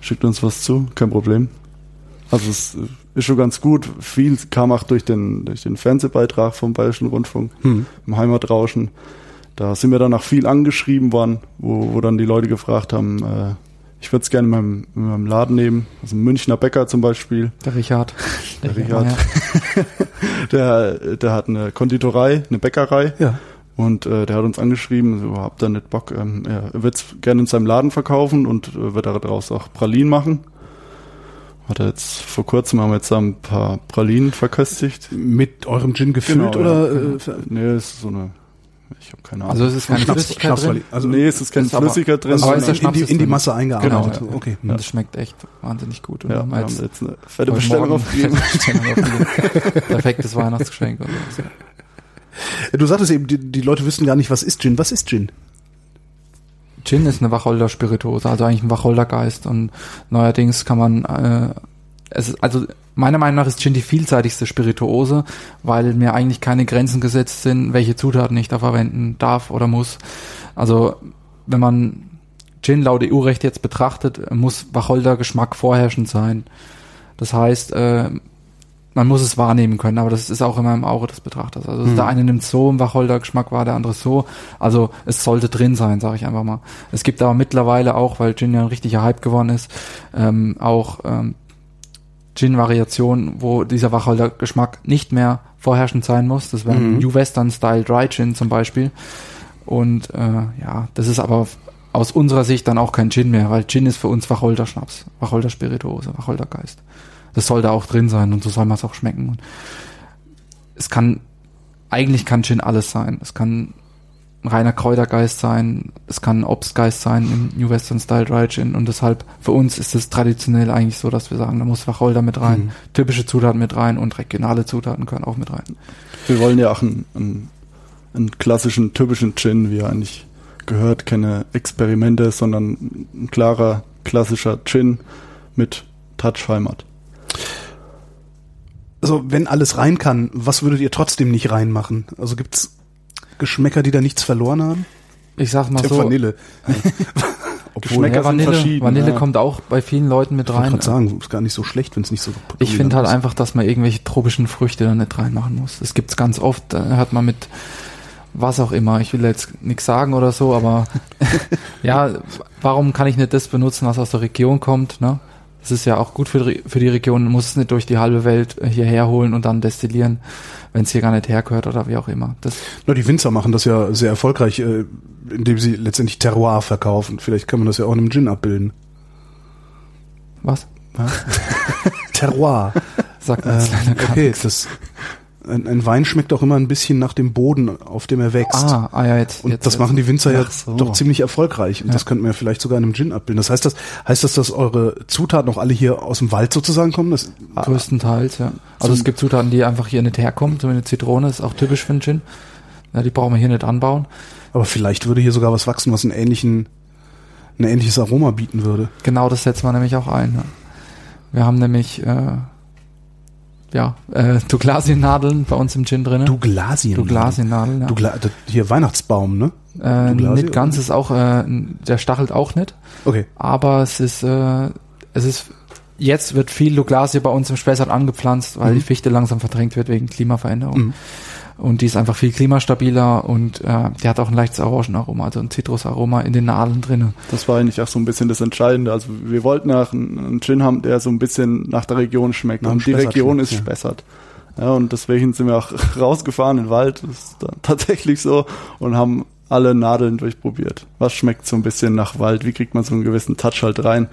schickt uns was zu, kein Problem. Also es ist schon ganz gut. Viel kam auch durch den, durch den Fernsehbeitrag vom Bayerischen Rundfunk hm. im Heimatrauschen. Da sind wir dann auch viel angeschrieben worden, wo, wo dann die Leute gefragt haben, äh, ich würde es gerne in meinem, in meinem Laden nehmen. Also ein Münchner Bäcker zum Beispiel. Der Richard. Der, der Richard. Ja. der, der hat eine Konditorei, eine Bäckerei. Ja. Und äh, der hat uns angeschrieben, so, habt ihr nicht Bock, ähm, er wird es gerne in seinem Laden verkaufen und äh, wird daraus auch Pralinen machen. Hat er jetzt vor kurzem haben wir jetzt ein paar Pralinen verköstigt. Mit eurem Gin gefüllt genau, oder? Ja. Äh, nee, ist so eine ich habe keine Ahnung. Also es ist keine Schnaps, Flüssigkeit Schnaps, drin? Also nee, es ist keine ist Flüssigkeit drin. Aber ist der Schnaps in, die, in die Masse eingearbeitet. Genau, ja. okay. Und das schmeckt echt wahnsinnig gut. Und ja, wir haben jetzt eine fette Bestellung aufgegeben. Perfektes Weihnachtsgeschenk. Und so. Du sagtest eben, die, die Leute wissen gar nicht, was ist Gin. Was ist Gin? Gin ist eine Wacholder-Spirituose, also eigentlich ein Wacholdergeist. Und neuerdings kann man, äh, es, also meiner Meinung nach ist Gin die vielseitigste Spirituose, weil mir eigentlich keine Grenzen gesetzt sind, welche Zutaten ich da verwenden darf oder muss. Also wenn man Gin laut EU-Recht jetzt betrachtet, muss Wacholder-Geschmack vorherrschend sein. Das heißt, äh, man muss es wahrnehmen können, aber das ist auch immer im Auge des Betrachters. Also mhm. der eine nimmt so einen Wacholder-Geschmack wahr, der andere so. Also es sollte drin sein, sage ich einfach mal. Es gibt aber mittlerweile auch, weil Gin ja ein richtiger Hype geworden ist, ähm, auch ähm, Gin-Variationen, wo dieser Wacholder-Geschmack nicht mehr vorherrschend sein muss. Das wäre mhm. New Western Style Dry Gin zum Beispiel. Und äh, ja, das ist aber aus unserer Sicht dann auch kein Gin mehr, weil Gin ist für uns Wacholder-Schnaps, Wacholder-Spirituose, Wacholdergeist. Das soll da auch drin sein und so soll man es auch schmecken. Und es kann, eigentlich kann Gin alles sein. Es kann ein reiner Kräutergeist sein, es kann Obstgeist sein im New Western Style Dry Gin und deshalb für uns ist es traditionell eigentlich so, dass wir sagen, da muss Wacholder mit rein, mhm. typische Zutaten mit rein und regionale Zutaten können auch mit rein. Wir wollen ja auch einen, einen, einen klassischen, typischen Gin, wie er eigentlich gehört, keine Experimente, sondern ein klarer, klassischer Gin mit Touch Heimat. Also wenn alles rein kann, was würdet ihr trotzdem nicht reinmachen? Also gibt's Geschmäcker, die da nichts verloren haben? Ich sag mal Der so. Vanille. Geschmäcker ja, Vanille, sind verschieden. Vanille ja. kommt auch bei vielen Leuten mit ich rein. Ich kann sagen, ist gar nicht so schlecht, wenn es nicht so. Ich finde halt ist. einfach, dass man irgendwelche tropischen Früchte da nicht reinmachen muss. Das gibt's ganz oft. Da hört man mit was auch immer. Ich will jetzt nichts sagen oder so, aber ja, warum kann ich nicht das benutzen, was aus der Region kommt? Ne? Das ist ja auch gut für die, für die Region, muss es nicht durch die halbe Welt hierher holen und dann destillieren, wenn es hier gar nicht hergehört oder wie auch immer. Das Na, die Winzer machen das ja sehr erfolgreich, äh, indem sie letztendlich Terroir verkaufen. Vielleicht kann man das ja auch in einem Gin abbilden. Was? Terroir. Sagt man äh, leider gar Okay, nichts. das ein, ein, Wein schmeckt auch immer ein bisschen nach dem Boden, auf dem er wächst. Ah, ah ja, jetzt. Und jetzt, das machen die Winzer ja so. doch ziemlich erfolgreich. Und ja. das könnten wir vielleicht sogar in einem Gin abbilden. Das heißt, das heißt das, dass eure Zutaten auch alle hier aus dem Wald sozusagen kommen? Das, ah, Größtenteils, ja. Also es gibt Zutaten, die einfach hier nicht herkommen. So eine Zitrone ist auch typisch für einen Gin. Ja, die brauchen wir hier nicht anbauen. Aber vielleicht würde hier sogar was wachsen, was einen ähnlichen, ein ähnliches Aroma bieten würde. Genau, das setzen wir nämlich auch ein. Ja. Wir haben nämlich äh, ja, äh, Douglasiennadeln bei uns im Gin drin. Douglasien. Douglasiennadeln, ja. Dougla hier Weihnachtsbaum, ne? Äh, nicht ganz, ist auch, äh, der stachelt auch nicht. Okay. Aber es ist, äh, es ist, jetzt wird viel Douglasie bei uns im Spessart angepflanzt, weil mhm. die Fichte langsam verdrängt wird wegen Klimaveränderung. Mhm. Und die ist einfach viel klimastabiler und äh, die hat auch ein leichtes Orangenaroma, also ein Zitrusaroma in den Nadeln drinne. Das war eigentlich auch so ein bisschen das Entscheidende. Also wir wollten nach einen Gin haben, der so ein bisschen nach der Region schmeckt. Und die Region ist ja. Spessart. Ja, und deswegen sind wir auch rausgefahren in den Wald. Das ist da tatsächlich so. Und haben alle Nadeln durchprobiert. Was schmeckt so ein bisschen nach Wald? Wie kriegt man so einen gewissen Touch halt rein?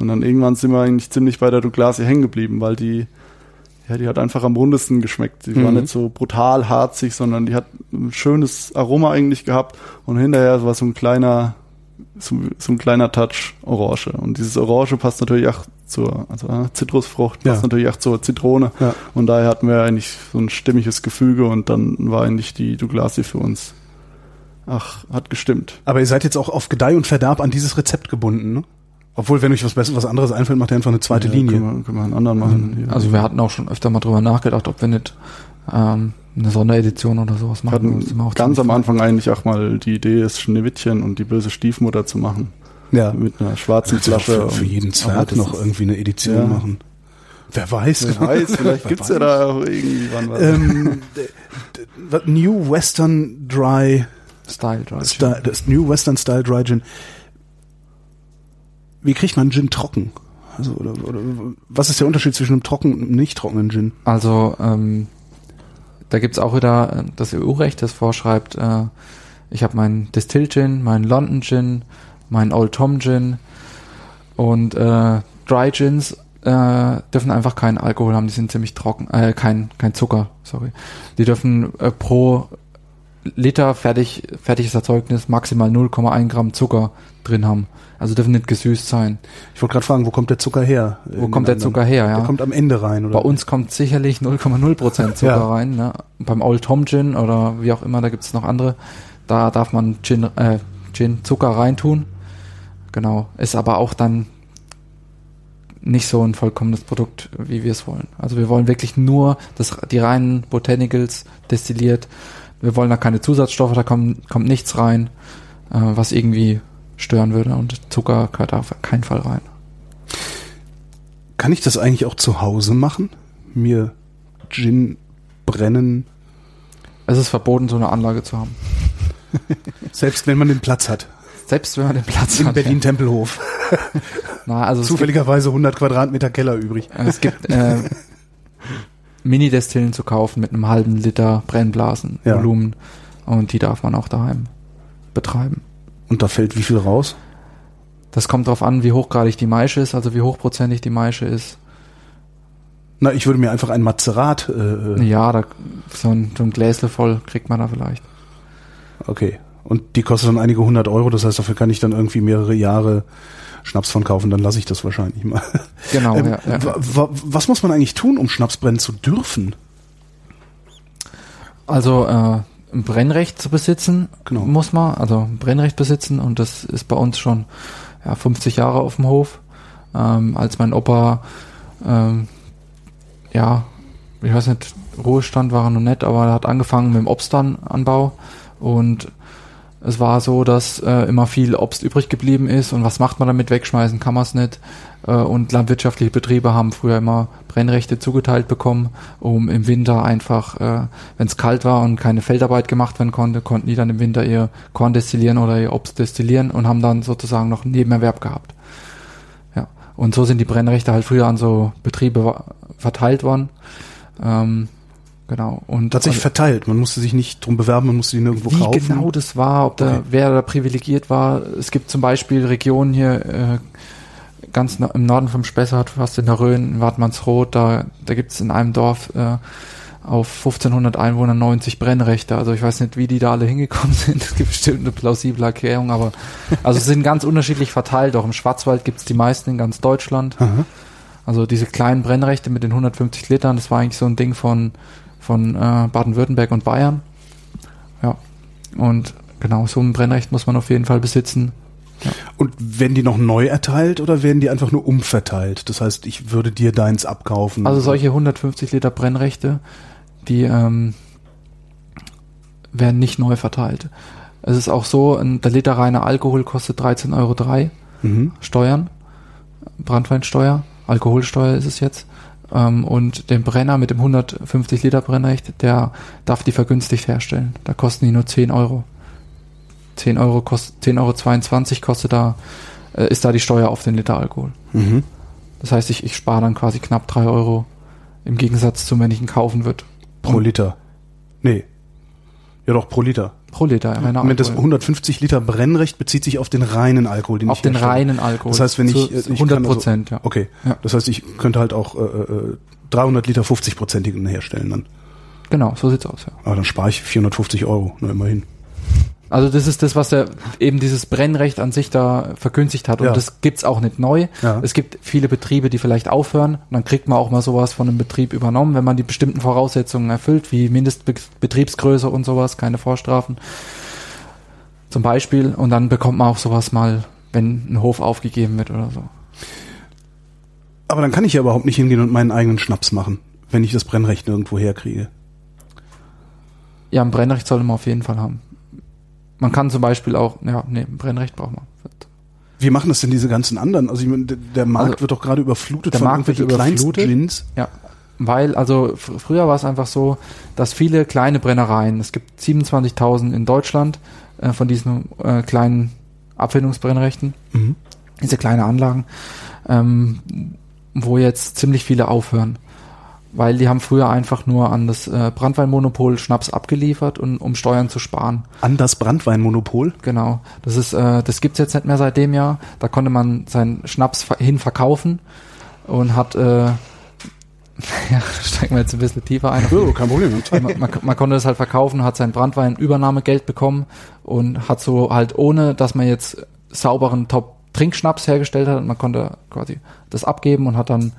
Und dann irgendwann sind wir eigentlich ziemlich bei der Douglasie hängen geblieben, weil die, ja, die hat einfach am rundesten geschmeckt. Die war Mhm. nicht so brutal harzig, sondern die hat ein schönes Aroma eigentlich gehabt. Und hinterher war so ein kleiner, so, so ein kleiner Touch Orange. Und dieses Orange passt natürlich auch zur, also äh, Zitrusfrucht passt Ja. natürlich auch zur Zitrone. Ja. Und daher hatten wir eigentlich so ein stimmiges Gefüge und dann war eigentlich die Douglasie für uns. Ach, hat gestimmt. Aber ihr seid jetzt auch auf Gedeih und Verderb an dieses Rezept gebunden, ne? Obwohl, wenn euch was Besseres, was anderes einfällt, macht ihr einfach eine zweite Ja, Linie. Können wir, können wir einen anderen machen. Hier. Also wir hatten auch schon öfter mal drüber nachgedacht, ob wir nicht ähm, eine Sonderedition oder sowas wir machen. Wir hatten auch ganz am Anfang eigentlich auch mal die Idee, das Schneewittchen und die böse Stiefmutter zu machen. Ja. Mit einer schwarzen Flasche. für, für und- jeden Zwerg noch ist- irgendwie eine Edition Ja. machen. Wer weiß. Wer weiß, vielleicht Wer gibt's ja da auch irgendwie wann was. ähm, New Western Dry Style Dry Gin. Style, das New Western Style Dry Gin. Wie kriegt man Gin trocken? Also, oder, oder, was ist der Unterschied zwischen einem trockenen und einem nicht trockenen Gin? Also ähm, da gibt's auch wieder äh, das EU-Recht, das vorschreibt, äh, ich habe meinen Distill Gin, meinen London Gin, meinen Old Tom Gin und äh, Dry Gins äh, dürfen einfach keinen Alkohol haben, die sind ziemlich trocken, äh, kein, kein Zucker, sorry. Die dürfen äh, pro Liter fertig, fertiges Erzeugnis maximal 0,1 Gramm Zucker drin haben. Also dürfen nicht gesüßt sein. Ich wollte gerade fragen, wo kommt der Zucker her? Wo kommt der Zucker her, ja? Der kommt am Ende rein, oder? Bei uns kommt sicherlich 0,0% Zucker Ja. rein. Ne? Beim Old Tom Gin oder wie auch immer, da gibt's noch andere. Da darf man Gin, äh, Gin Zucker reintun. Genau. Ist aber auch dann nicht so ein vollkommenes Produkt, wie wir es wollen. Also wir wollen wirklich nur das, die reinen Botanicals destilliert. Wir wollen da keine Zusatzstoffe, da kommt, kommt nichts rein, äh, was irgendwie stören würde. Und Zucker gehört da auf keinen Fall rein. Kann ich das eigentlich auch zu Hause machen? Mir Gin brennen, Es ist verboten, so eine Anlage zu haben. selbst wenn man den Platz hat. Selbst wenn man den Platz In hat. Berlin-Tempelhof. Na, also gibt, Zufälligerweise 100 Quadratmeter Keller übrig. es gibt äh, Mini-Destillen zu kaufen mit einem halben Liter Brennblasen, Ja. Volumen. Und die darf man auch daheim betreiben. Und da fällt wie viel raus? Das kommt darauf an, wie hochgradig die Maische ist, also wie hochprozentig die Maische ist. Na, ich würde mir einfach ein Mazerat. Äh, äh, Ja, da, so, ein, so ein Gläsle voll kriegt man da vielleicht. Okay. Und die kostet dann einige hundert Euro, das heißt, dafür kann ich dann irgendwie mehrere Jahre Schnaps von kaufen, dann lasse ich das wahrscheinlich mal. Genau, Ähm, ja, ja. wa- wa- Was muss man eigentlich tun, um Schnaps brennen zu dürfen? Also äh, ein Brennrecht zu besitzen Genau. muss man, also ein Brennrecht besitzen und das ist bei uns schon ja, 50 Jahre auf dem Hof. Ähm, als mein Opa, ähm, ja, ich weiß nicht, Ruhestand war er noch nicht, aber er hat angefangen mit dem Obstanbau und es war so, dass äh, immer viel Obst übrig geblieben ist und was macht man damit? Wegschmeißen kann man es nicht. Äh, und landwirtschaftliche Betriebe haben früher immer Brennrechte zugeteilt bekommen, um im Winter einfach, äh, wenn es kalt war und keine Feldarbeit gemacht werden konnte, konnten die dann im Winter ihr Korn destillieren oder ihr Obst destillieren und haben dann sozusagen noch einen Nebenerwerb gehabt. Ja. Und so sind die Brennrechte halt früher an so Betriebe verteilt worden. Ähm, genau. Und Tatsächlich verteilt. Man musste sich nicht drum bewerben, man musste die nirgendwo wie kaufen. genau das war, ob da, Okay. wer da privilegiert war. Es gibt zum Beispiel Regionen hier äh, ganz im Norden vom Spessart, fast in der Rhön, in Wartmannsroth, da, da gibt es in einem Dorf äh, auf 1500 Einwohner 90 Brennrechte. Also ich weiß nicht, wie die da alle hingekommen sind. Es gibt bestimmt eine plausible Erklärung, aber also sie sind ganz unterschiedlich verteilt. Auch im Schwarzwald gibt es die meisten in ganz Deutschland. Aha. Also diese kleinen Brennrechte mit den 150 Litern, das war eigentlich so ein Ding von, von äh, Baden-Württemberg und Bayern. Ja. Und genau, so ein Brennrecht muss man auf jeden Fall besitzen. Und werden die noch neu erteilt oder werden die einfach nur umverteilt? Das heißt, ich würde dir deins abkaufen. Also solche 150 Liter Brennrechte, die ähm, werden nicht neu verteilt. Es ist auch so, ein, der Liter reiner Alkohol kostet 13,03 Euro Mhm. Steuern, Brandweinsteuer, Alkoholsteuer ist es jetzt. Ähm, und den Brenner mit dem 150 Liter Brennrecht, der darf die vergünstigt herstellen. Da kosten die nur 10 Euro. 10 Euro kostet, 10 Euro 22 kostet da, äh, ist da die Steuer auf den Liter Alkohol. Mhm. Das heißt, ich, ich spare dann quasi knapp 3 Euro im Gegensatz zu, wenn ich ihn kaufen würde. Pro Liter. Nee. Ja doch, pro Liter. Pro Liter, reiner Moment, das Alkohol. 150 Liter Brennrecht bezieht sich auf den reinen Alkohol, den Auf ich den herstelle. reinen Alkohol. Das heißt, wenn ich, äh, ich 100 kann also- Prozent, ja. Okay. Ja. Das heißt, ich könnte halt auch äh, äh, 300 Liter 50-prozentigen herstellen dann. Genau, so sieht's aus, ja. Aber dann spare ich 450 Euro, nur immerhin. Also das ist das, was der eben dieses Brennrecht an sich da vergünstigt hat. Und Ja. das gibt's auch nicht neu. Ja. Es gibt viele Betriebe, die vielleicht aufhören. Und dann kriegt man auch mal sowas von einem Betrieb übernommen, wenn man die bestimmten Voraussetzungen erfüllt, wie Mindestbetriebsgröße und sowas, keine Vorstrafen. Zum Beispiel. Und dann bekommt man auch sowas mal, wenn ein Hof aufgegeben wird oder so. Aber dann kann ich ja überhaupt nicht hingehen und meinen eigenen Schnaps machen, wenn ich das Brennrecht nirgendwo herkriege. Ja, ein Brennrecht sollte man auf jeden Fall haben. Man kann zum Beispiel auch, ja, nee, Brennrecht braucht man. Wie machen das denn diese ganzen anderen? Also ich meine, der, Markt Also, wird doch gerade überflutet der von Markt wird überflutet. Kleinst-Gins. Ja, weil, also fr früher war es einfach so, dass viele kleine Brennereien, es gibt 27.000 in Deutschland äh, von diesen äh, kleinen Abfindungsbrennrechten, Mhm. diese kleine Anlagen, ähm, wo jetzt ziemlich viele aufhören. Weil die haben früher einfach nur an das äh, Brandweinmonopol Schnaps abgeliefert, und, um Steuern zu sparen. An das Brandweinmonopol. Genau. Das ist, äh, das gibt's jetzt nicht mehr seit dem Jahr. Da konnte man seinen Schnaps hin verkaufen und hat, äh, ja, steigen wir jetzt ein bisschen tiefer ein. Oh, kein Problem. man, man, man konnte es halt verkaufen, hat sein Brandwein-Übernahmegeld bekommen und hat so halt ohne, dass man jetzt sauberen Top-Trinkschnaps hergestellt hat, man konnte quasi das abgeben und hat dann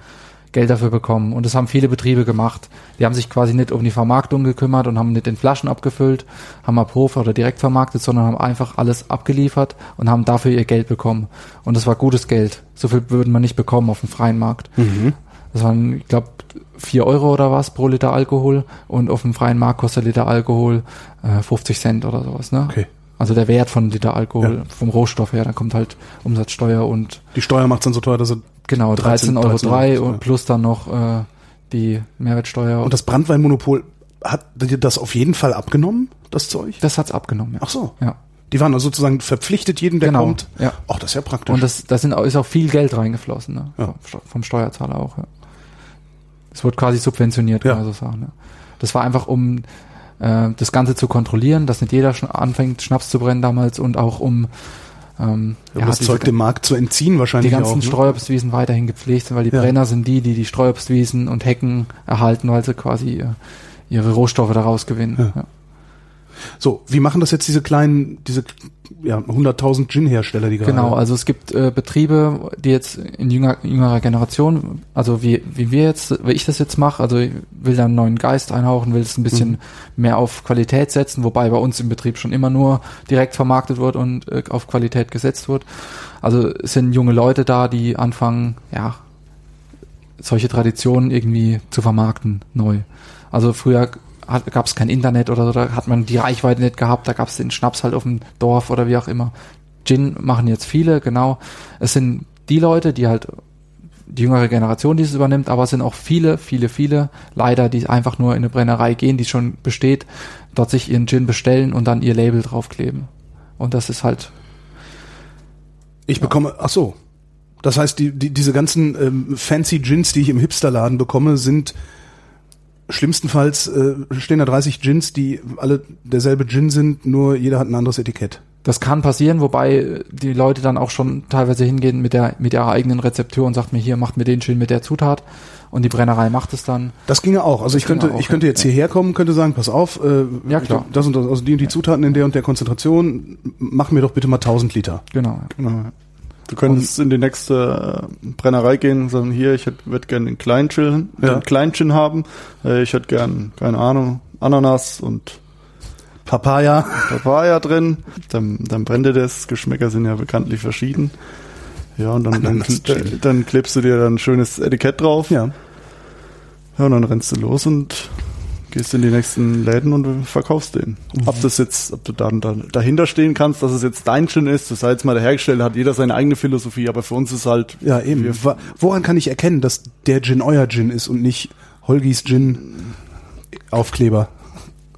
Geld dafür bekommen. Und das haben viele Betriebe gemacht. Die haben sich quasi nicht um die Vermarktung gekümmert und haben nicht in Flaschen abgefüllt, haben mal Prof oder direkt vermarktet, sondern haben einfach alles abgeliefert und haben dafür ihr Geld bekommen. Und das war gutes Geld. So viel würde man nicht bekommen auf dem freien Markt. Mhm. Das waren, ich glaube, vier Euro oder was pro Liter Alkohol und auf dem freien Markt kostet Liter Alkohol äh, 50 Cent oder sowas. Ne? Okay. Also der Wert von Liter Alkohol Ja. vom Rohstoff her, dann kommt halt Umsatzsteuer und Die Steuer macht's dann so teuer, dass er genau 13 13,03 Euro 13 drei Euro, ja. und plus dann noch äh, die Mehrwertsteuer. Und das Brandweinmonopol hat dir das auf jeden Fall abgenommen, das Zeug? das hat's abgenommen. Ja. Ach so. ja. Die waren also sozusagen verpflichtet, jeden, der Genau, kommt. ja. Ach, das ist ja praktisch. Und das, das sind, ist auch viel Geld reingeflossen, ne? Ja. vom, Steu- vom Steuerzahler auch. Ja. Es wird quasi subventioniert, kann Ja. man so sagen. Ne? Das war einfach, um äh, das Ganze zu kontrollieren, dass nicht jeder anfängt, Schnaps zu brennen damals und auch um ähm, um ja, das Zeug dem Markt zu entziehen die wahrscheinlich ganzen auch. Ne? Streuobstwiesen weiterhin gepflegt sind, weil die Ja. Brenner sind die, die die Streuobstwiesen und Hecken erhalten, weil sie quasi äh, ihre Rohstoffe daraus gewinnen. Ja. Ja. So, wie machen das jetzt diese kleinen, diese ja, 100.000 Gin-Hersteller, die gerade... Genau, also es gibt äh, Betriebe, die jetzt in jünger, jüngerer Generation, also wie, wie wir jetzt, wie ich das jetzt mache, also ich will da einen neuen Geist einhauchen, will es ein bisschen Mhm. mehr auf Qualität setzen, wobei bei uns im Betrieb schon immer nur direkt vermarktet wird und äh, auf Qualität gesetzt wird. Also es sind junge Leute da, die anfangen, ja, solche Traditionen irgendwie zu vermarkten, neu. Also früher gab es kein Internet oder so, da hat man die Reichweite nicht gehabt, da gab es den Schnaps halt auf dem Dorf oder wie auch immer. Gin machen jetzt viele, genau. Es sind die Leute, die halt die jüngere Generation, die es übernimmt, aber es sind auch viele, viele, viele leider, die einfach nur in eine Brennerei gehen, die schon besteht, dort sich ihren Gin bestellen und dann ihr Label draufkleben. Und das ist halt, Ich bekomme, ach so. Das heißt, die, die, diese ganzen ähm, fancy Gins, die ich im Hipsterladen bekomme, sind schlimmstenfalls äh, stehen da 30 Gins, die alle derselbe Gin sind, nur jeder hat ein anderes Etikett. das kann passieren, wobei die Leute dann auch schon teilweise hingehen mit der, mit ihrer eigenen Rezeptur und sagt mir hier, macht mir den Gin mit der Zutat. Und die Brennerei macht es dann. Das ginge auch. Also ich ginge könnte, auch, ich könnte ja. jetzt hierher kommen, könnte sagen, pass auf, äh, Ja, klar. das und das, also die und die Zutaten in der und der Konzentration, mach mir doch bitte mal 1000 Liter. Genau. Genau. Du könntest in die nächste äh, Brennerei gehen und sagen, hier, ich würde gerne den kleinen Gin, Ja. den kleinen Gin haben. Äh, ich hätte gern, keine Ahnung, Ananas und Papaya. Papaya drin. Dann, dann brennt dir das. Geschmäcker sind ja bekanntlich verschieden. Ja, und dann, dann, dann klebst du dir dann ein schönes Etikett drauf. Ja. Ja, und dann rennst du los und Gehst in die nächsten Läden und verkaufst den. Ob das jetzt, ob du dann, dann dahinter stehen kannst, dass es jetzt dein Gin ist, das sei jetzt mal der hergestellt, hat jeder seine eigene Philosophie, aber für uns ist halt. Ja, eben. Woran kann ich erkennen, dass der Gin euer Gin ist und nicht Holgis Gin Aufkleber?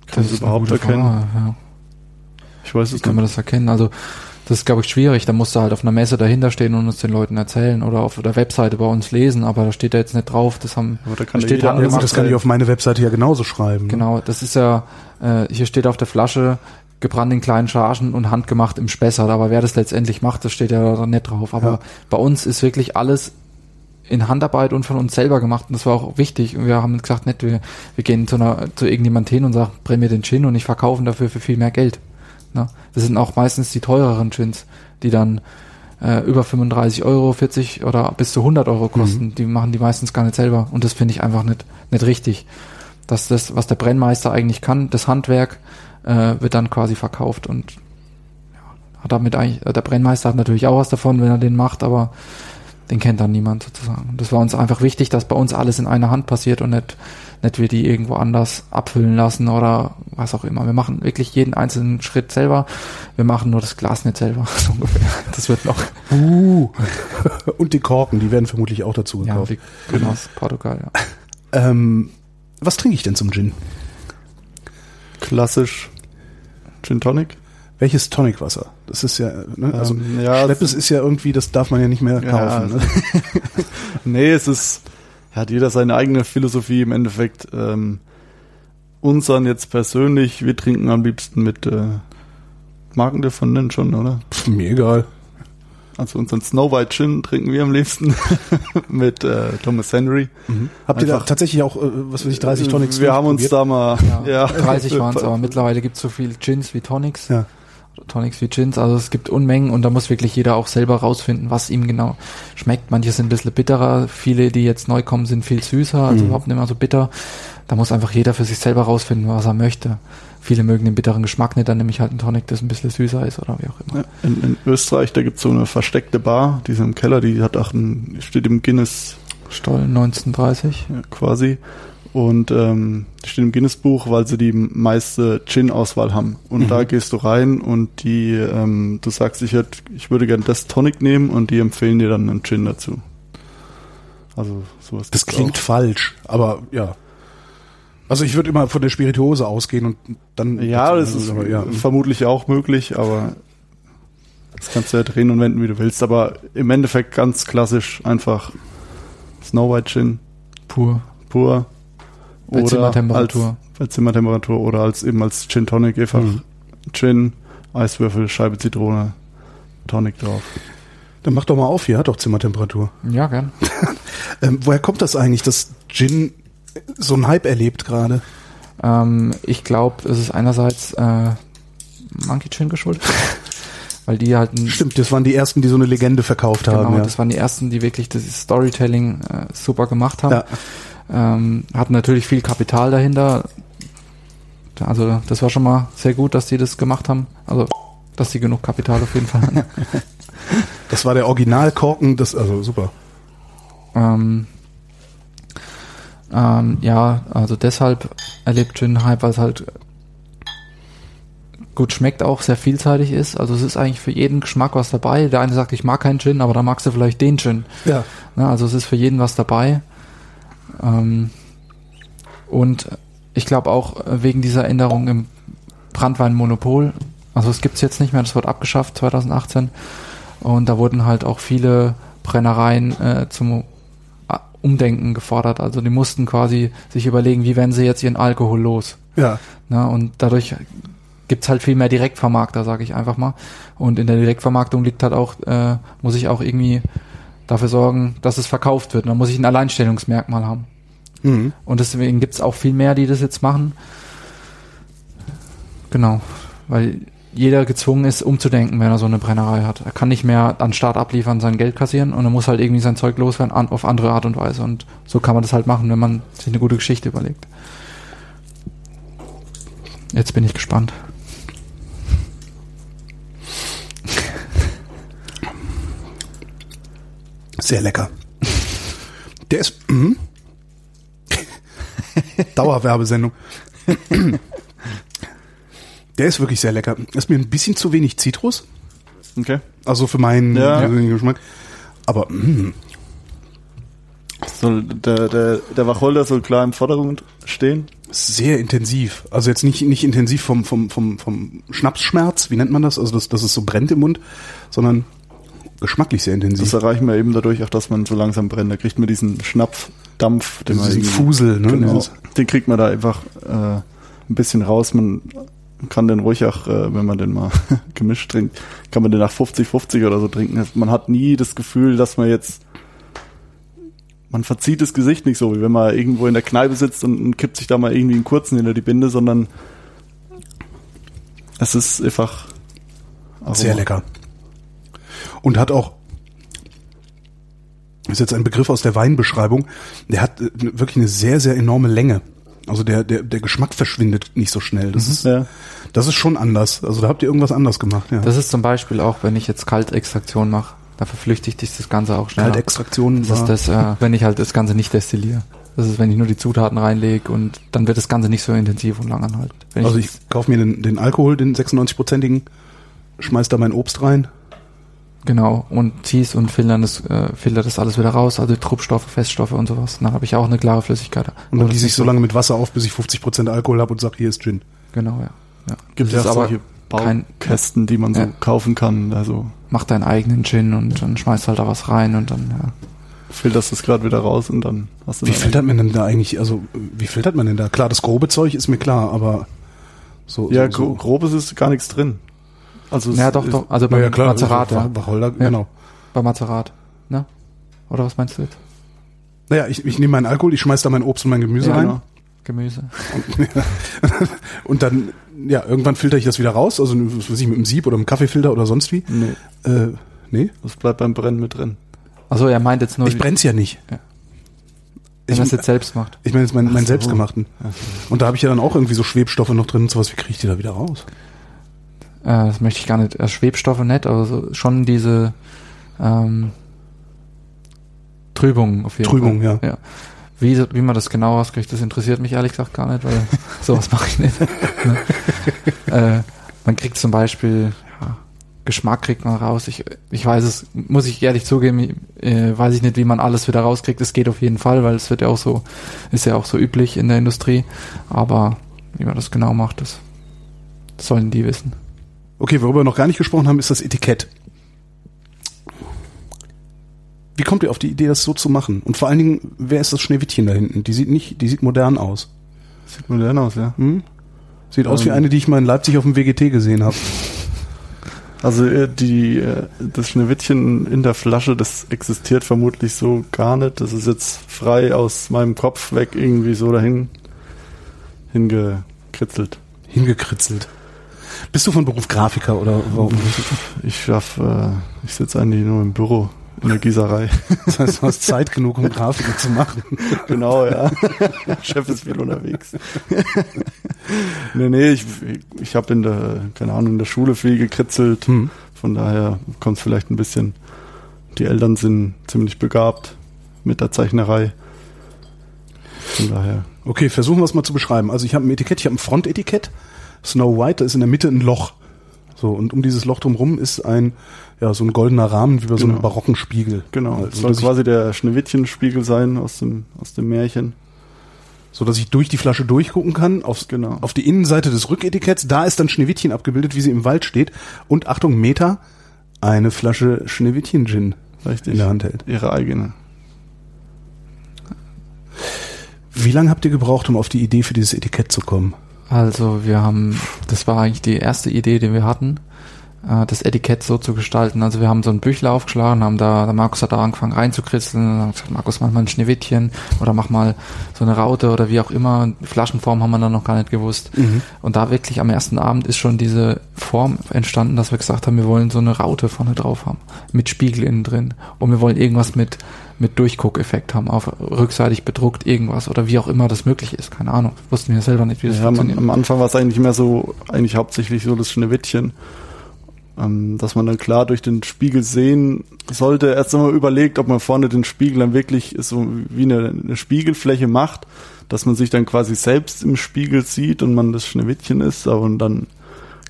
Kannst du eine überhaupt erkennen? Ja. Ich weiß es kann nicht. man das erkennen? Also das ist, glaube ich, schwierig. Da musst du halt auf einer Messe dahinter stehen und uns den Leuten erzählen oder auf der Webseite bei uns lesen, aber da steht da jetzt nicht drauf. Das haben Aber da kann da steht jeder das kann ich auf meine Webseite ja genauso schreiben. ne? Genau, das ist ja, äh, hier steht auf der Flasche gebrannt in kleinen Chargen und handgemacht im Spessart. Aber wer das letztendlich macht, das steht ja da nicht drauf. Aber Ja. bei uns ist wirklich alles in Handarbeit und von uns selber gemacht. Und das war auch wichtig. Und wir haben gesagt, nicht, wir, wir gehen zu, einer, zu irgendjemand hin und sagen, bring mir den Gin und ich verkaufe ihn dafür für viel mehr Geld. Ne? Das sind auch meistens die teureren Gins, die dann äh, über 35 Euro, 40 oder bis zu 100 Euro kosten. Die machen die meistens gar nicht selber. Und das finde ich einfach nicht, nicht richtig. Dass das, was der Brennmeister eigentlich kann, das Handwerk, äh, wird dann quasi verkauft und ja, hat damit eigentlich, äh, der Brennmeister hat natürlich auch was davon, wenn er den macht, aber den kennt dann niemand sozusagen. Und das war uns einfach wichtig, dass bei uns alles in einer Hand passiert und nicht, nicht wir die irgendwo anders abfüllen lassen oder was auch immer. Wir machen wirklich jeden einzelnen Schritt selber. Wir machen nur das Glas nicht selber, so ungefähr. Das wird noch, Uh. Und die Korken, die werden vermutlich auch dazu ja, gekauft. die, genau, aus Portugal, ja. ähm, was trinke ich denn zum Gin? Klassisch Gin Tonic. Welches Tonicwasser? Das ist ja, ne? also Ähm, ja, Schleppes ist ja irgendwie, das darf man ja nicht mehr Ja, kaufen. Ne? Nee, es ist, hat jeder seine eigene Philosophie im Endeffekt. Ähm, unseren jetzt persönlich, wir trinken am liebsten mit äh, Marken der von nennen schon, oder? Pff, mir egal. Also unseren Snow White Gin trinken wir am liebsten mit äh, Thomas Henry. Habt ihr da Einfach- tatsächlich auch, äh, was weiß ich, 30 Tonics Wir haben uns durchprobiert? da mal, Ja, ja, 30 waren es, aber mittlerweile gibt es so viel Gins wie Tonics. Ja. Tonics wie Gins, also es gibt Unmengen und da muss wirklich jeder auch selber rausfinden, was ihm genau schmeckt. Manche sind ein bisschen bitterer, viele, die jetzt neu kommen, sind viel süßer, also Mhm. überhaupt nicht mehr so bitter. Da muss einfach jeder für sich selber rausfinden, was er möchte. Viele mögen den bitteren Geschmack nicht, dann nehme ich halt einen Tonic, das ein bisschen süßer ist oder wie auch immer. In, in Österreich, da gibt's so eine versteckte Bar, die ist im Keller, die hat auch ein, steht im Guinness Stoll 1930. ja, quasi. Und ähm, die steht im Guinness-Buch, weil sie die meiste Gin-Auswahl haben. Und Mhm. da gehst du rein und die, ähm, du sagst, ich, hätt, ich würde gerne das Tonic nehmen und die empfehlen dir dann einen Gin dazu. Also sowas. Das klingt falsch, aber ja. Also ich würde immer von der Spirituose ausgehen und dann. auch. Ja, das ist aber, ja. vermutlich auch möglich, aber das kannst du ja drehen und wenden, wie du willst. Aber im Endeffekt ganz klassisch einfach Snow White Gin Pur. pur. Bei Zimmertemperatur. Als, bei Zimmertemperatur oder als eben als Gin Tonic einfach Mhm. Gin, Eiswürfel, Scheibe Zitrone, Tonic drauf. Dann mach doch mal auf hier, hat doch Zimmertemperatur. Ja, gern. Ähm, woher kommt das eigentlich, dass Gin so einen Hype erlebt gerade? Ähm, ich glaube, es ist einerseits äh, Monkey Chin geschuldet, weil die halt Stimmt, das waren die ersten, die so eine Legende verkauft Genau, haben. Ja. das waren die ersten, die wirklich das Storytelling äh, super gemacht haben. Ja. Ähm, hatten natürlich viel Kapital dahinter. Also das war schon mal sehr gut, dass die das gemacht haben. Also dass die genug Kapital auf jeden Fall hatten. Das war der Originalkorken, das, also super. ähm, ähm, ja, also deshalb erlebt Gin Hype, weil es halt gut schmeckt auch, sehr vielseitig ist. Also es ist eigentlich für jeden Geschmack was dabei. Der eine sagt, ich mag keinen Gin, aber dann magst du vielleicht den Gin. Ja. Ne, also es ist für jeden was dabei. Ähm, und ich glaube auch äh, wegen dieser Änderung im Brandweinmonopol, also es gibt's jetzt nicht mehr, das wird abgeschafft 2018. Und da wurden halt auch viele Brennereien äh, zum äh, Umdenken gefordert. Also die mussten quasi sich überlegen, wie werden sie jetzt ihren Alkohol los. Ja. Ne? Und dadurch gibt's halt viel mehr Direktvermarkter, sage ich einfach mal. Und in der Direktvermarktung liegt halt auch, äh, muss ich auch irgendwie dafür sorgen, dass es verkauft wird. Und dann muss ich ein Alleinstellungsmerkmal haben. Mhm. Und deswegen gibt's auch viel mehr, die das jetzt machen. Genau. Weil jeder gezwungen ist, umzudenken, wenn er so eine Brennerei hat. Er kann nicht mehr an Start abliefern, sein Geld kassieren und er muss halt irgendwie sein Zeug loswerden an, auf andere Art und Weise. Und so kann man das halt machen, wenn man sich eine gute Geschichte überlegt. Jetzt bin ich gespannt. Sehr lecker. Der ist. Mhm. Dauerwerbesendung. Der ist wirklich sehr lecker. Ist mir ein bisschen zu wenig Zitrus. Okay. Also für meinen Ja. persönlichen Geschmack. Aber mm, Soll der, der, der Wacholder soll klar im Vordergrund stehen. sehr intensiv. Also jetzt nicht, nicht intensiv vom, vom, vom, vom Schnapsschmerz, wie nennt man das? Also dass, dass es so brennt im Mund, sondern geschmacklich sehr Das intensiv. erreichen wir eben dadurch auch, dass man so langsam brennt. Da kriegt man diesen Schnapfdampf, den Diesen Fusel, ne? Genau, den kriegt man da einfach äh, ein bisschen raus. Man kann den ruhig auch, äh, wenn man den mal gemischt trinkt, kann man den nach 50-50 oder so trinken. Man hat nie das Gefühl, dass man jetzt man verzieht das Gesicht nicht so, wie wenn man irgendwo in der Kneipe sitzt und, und kippt sich da mal irgendwie einen kurzen hinter die Binde, sondern es ist einfach Aroma. Sehr lecker. Und hat auch, ist jetzt ein Begriff aus der Weinbeschreibung, der hat äh, wirklich eine sehr, sehr enorme Länge. Also der, der, der Geschmack verschwindet nicht so schnell. Das ist, Ja. das ist schon anders. Also da habt ihr irgendwas anders gemacht, ja. Das ist zum Beispiel auch, wenn ich jetzt Kaltextraktion mache, da verflüchtigt sich das Ganze auch schneller. Kaltextraktion Das ist das, äh, wenn ich halt das Ganze nicht destilliere. Das ist, wenn ich nur die Zutaten reinlege und dann wird das Ganze nicht so intensiv und lang anhaltend. Also ich kaufe mir den, den Alkohol, den 96-prozentigen, schmeiß da mein Obst rein. Genau, und zieh's und filtern das, äh, filtert das alles wieder raus, also Truppstoffe, Feststoffe und sowas. Dann habe ich auch eine klare Flüssigkeit. Und dann gieße ich so lange mit Wasser auf, bis ich 50% Alkohol habe und sag, hier ist Gin. Genau, ja. ja. Gibt auch aber Baukästen, die man so Ja. kaufen kann. Also mach deinen eigenen Gin und dann schmeißt halt da was rein und dann, ja. filterst das gerade wieder raus und dann hast du Wie filtert man denn da eigentlich, also wie filtert man denn da? Klar, das grobe Zeug ist mir klar, aber so, Ja, so, so. grobes ist gar nichts drin. Also es Ja, doch, ist, doch. Also Ja, beim ja, klar, Mazerat, also ja. Wacholder, Ja. genau. Bei Mazerat, ne? Oder was meinst du jetzt? Naja, ich, ich nehme meinen Alkohol, ich schmeiß da mein Obst und mein Gemüse Ja, rein. genau. Gemüse. Und dann, ja, irgendwann filter ich das wieder raus, also was weiß ich, mit einem Sieb oder einem Kaffeefilter oder sonst wie. Nee, Äh, nee, das bleibt beim Brennen mit drin. Also er meint jetzt nur, ich brenn's ja nicht. Ja. Ich, wenn er es jetzt selbst macht. ich meine jetzt meinen mein so. selbstgemachten. Und da habe ich ja dann auch irgendwie so Schwebstoffe noch drin und sowas. Wie kriege ich die da wieder raus? Äh, das möchte ich gar nicht. Äh, Schwebstoffe nicht, aber so, schon diese ähm, Trübung auf jeden Trübung, Fall. ja. ja. Wie, wie man das genau rauskriegt, das interessiert mich ehrlich gesagt gar nicht, weil sowas mache ich nicht. ne? äh, man kriegt zum Beispiel, ja, Geschmack kriegt man raus. Ich, ich weiß es, muss ich ehrlich zugeben, äh, weiß ich nicht, wie man alles wieder rauskriegt. Es geht auf jeden Fall, weil es wird ja auch so, ist ja auch so üblich in der Industrie. Aber wie man das genau macht, das sollen die wissen. Okay, worüber wir noch gar nicht gesprochen haben, ist das Etikett. Wie kommt ihr auf die Idee, das so zu machen? Und vor allen Dingen, wer ist das Schneewittchen da hinten? Die sieht nicht, die sieht modern aus. Sieht modern aus, ja. Hm? Sieht aus wie Ähm. eine, die ich mal in Leipzig auf dem WGT gesehen habe. Also äh, die äh, das Schneewittchen in der Flasche, das existiert vermutlich so gar nicht. Das ist jetzt frei aus meinem Kopf weg irgendwie so dahin hingekritzelt. Hingekritzelt. Bist du von Beruf Grafiker oder warum? Ich schaff, äh, ich sitze eigentlich nur im Büro in der Gießerei. Das heißt, du hast Zeit genug, um Grafiken zu machen. genau, ja. Chef ist viel unterwegs. nee, nee, ich, ich habe in der, keine Ahnung, in der Schule viel gekritzelt. Hm. Von daher kommt es vielleicht ein bisschen. Die Eltern sind ziemlich begabt mit der Zeichnerei. Von daher. Okay, versuchen wir es mal zu beschreiben. Also ich habe ein Etikett, ich habe ein Frontetikett. Snow White, da ist in der Mitte ein Loch. So, und um dieses Loch drumherum ist ein, ja, so ein goldener Rahmen wie bei so einem Genau. barocken Spiegel. Genau. Also, Das soll quasi der Schneewittchenspiegel sein aus dem, aus dem Märchen. so dass ich durch die Flasche durchgucken kann, aufs, Genau. auf die Innenseite des Rücketiketts. Da ist dann Schneewittchen abgebildet, wie sie im Wald steht. Und Achtung, Meta, eine Flasche Schneewittchen-Gin in der Hand hält. Ihre eigene. Wie lange habt ihr gebraucht, um auf die Idee für dieses Etikett zu kommen? Also wir haben, das war eigentlich die erste Idee, die wir hatten, äh, das Etikett so zu gestalten. Also wir haben so ein Büchler aufgeschlagen, haben da, der Markus hat da angefangen reinzukritzeln, hat gesagt, Markus, mach mal ein Schneewittchen oder mach mal so eine Raute oder wie auch immer. Flaschenform haben wir dann noch gar nicht gewusst. Und da wirklich am ersten Abend ist schon diese Form entstanden, dass wir gesagt haben, wir wollen so eine Raute vorne drauf haben, mit Spiegel innen drin. Und wir wollen irgendwas mit, mit Durchguckeffekt haben, auf rückseitig bedruckt irgendwas oder wie auch immer das möglich ist. Keine Ahnung. Wussten wir selber nicht, wie das Ja, am, funktioniert. am Anfang war es eigentlich mehr so, eigentlich hauptsächlich so das Schneewittchen. ähm, dass man dann klar durch den Spiegel sehen sollte. Erst einmal überlegt, ob man vorne den Spiegel dann wirklich so wie eine, eine Spiegelfläche macht, dass man sich dann quasi selbst im Spiegel sieht und man das Schneewittchen ist, aber dann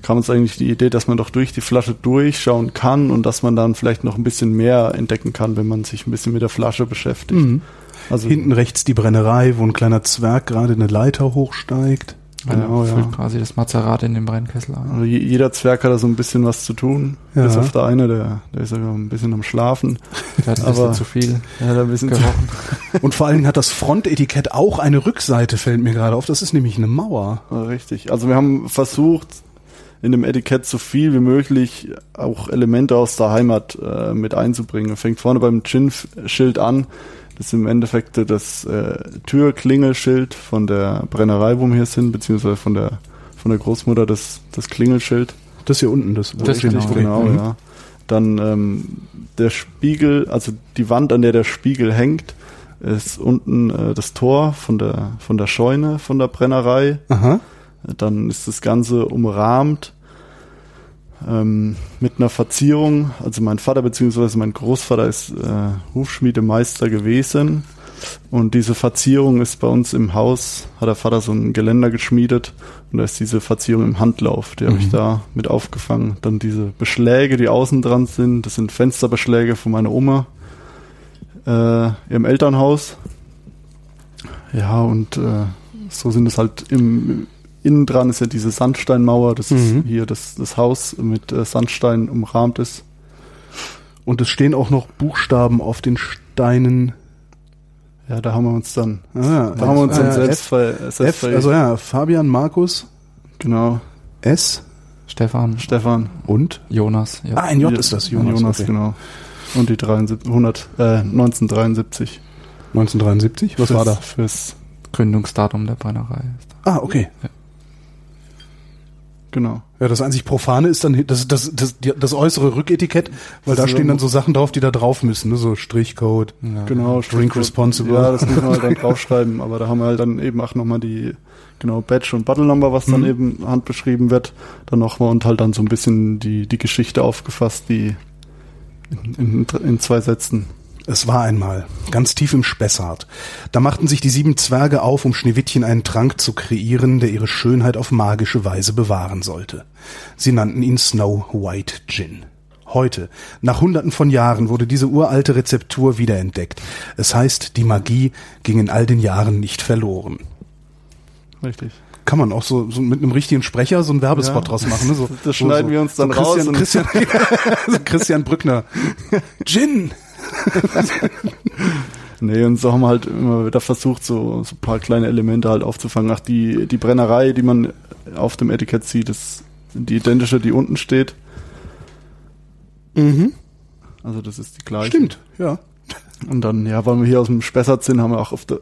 kam uns eigentlich die Idee, dass man doch durch die Flasche durchschauen kann und dass man dann vielleicht noch ein bisschen mehr entdecken kann, wenn man sich ein bisschen mit der Flasche beschäftigt. Mhm. Also hinten rechts die Brennerei, wo ein kleiner Zwerg gerade eine Leiter hochsteigt. Genau, ja. Füllt quasi das Mazerat in den Brennkessel ein. Also jeder Zwerg hat da so ein bisschen was zu tun. Ja. Bis auf der eine, der, der ist ja ein bisschen am Schlafen. Der hat ein bisschen zu viel. Der hat ein bisschen gerochen. Und vor allen Dingen hat das Frontetikett auch eine Rückseite, fällt mir gerade auf. Das ist nämlich eine Mauer. Richtig. Also wir haben versucht, in dem Etikett so viel wie möglich auch Elemente aus der Heimat äh, mit einzubringen. Fängt vorne beim Gin-Schild an. Das ist im Endeffekt das äh, Türklingelschild von der Brennerei, wo wir hier sind, beziehungsweise von der von der Großmutter das, das Klingelschild. Das hier unten, das, das genau, genau mhm. ja. Dann ähm, der Spiegel, also die Wand, an der der Spiegel hängt, ist unten äh, das Tor von der von der Scheune von der Brennerei. Aha. Dann ist das Ganze umrahmt ähm, mit einer Verzierung. Also mein Vater bzw. mein Großvater ist äh, Hufschmiedemeister gewesen. Und diese Verzierung ist bei uns im Haus, hat der Vater so ein Geländer geschmiedet und da ist diese Verzierung im Handlauf, die mhm. habe ich da mit aufgefangen. Dann diese Beschläge, die außen dran sind, das sind Fensterbeschläge von meiner Oma äh, im Elternhaus. Ja, und äh, so sind es halt im, Innen dran ist ja diese Sandsteinmauer, das mhm. ist hier das, das Haus mit äh, Sandstein umrahmt ist. Und es stehen auch noch Buchstaben auf den Steinen. Ja, da haben wir uns dann, ah, ja, da haben wir uns dann ja, selbst, F, ver, selbst F, Also ja, Fabian, Markus. Genau. S. Stefan. Stefan. Und? Jonas. Ja. Ah, ein J ist das, Jonas. Jonas, okay. genau. Und die 73, 100, äh, 1973. 1973? Was fürs, war da? Fürs Gründungsdatum der Brennerei. Ah, okay. Ja. Genau. Ja, das einzig Profane ist dann das, das, das, das äußere Rücketikett, weil das da stehen dann so Sachen drauf, die da drauf müssen, ne? so Strichcode. Ja. Genau, Drink Responsible. Ja, das müssen wir halt dann draufschreiben, aber da haben wir halt dann eben auch nochmal die, genau, Badge und Battle Number, was dann mhm. eben handbeschrieben wird, dann nochmal und halt dann so ein bisschen die, die Geschichte aufgefasst, die in, in, in zwei Sätzen es war einmal, ganz tief im Spessart. Da machten sich die sieben Zwerge auf, um Schneewittchen einen Trank zu kreieren, der ihre Schönheit auf magische Weise bewahren sollte. Sie nannten ihn Snow White Gin. Heute, nach hunderten von Jahren, wurde diese uralte Rezeptur wiederentdeckt. Es heißt, die Magie ging in all den Jahren nicht verloren. Richtig. Kann man auch so, so mit einem richtigen Sprecher so einen Werbespot ja. draus machen. Ne? So, das schneiden so, wir uns dann so raus. Christian, Christian, Christian Brückner. Gin! nee, und so haben wir halt immer wieder versucht, so, so ein paar kleine Elemente halt aufzufangen. Ach, die, die Brennerei, die man auf dem Etikett sieht, ist die identische, die unten steht. Mhm. Also das ist die gleiche. Stimmt, ja. Und dann, ja, weil wir hier aus dem Spessart sind, haben wir auch der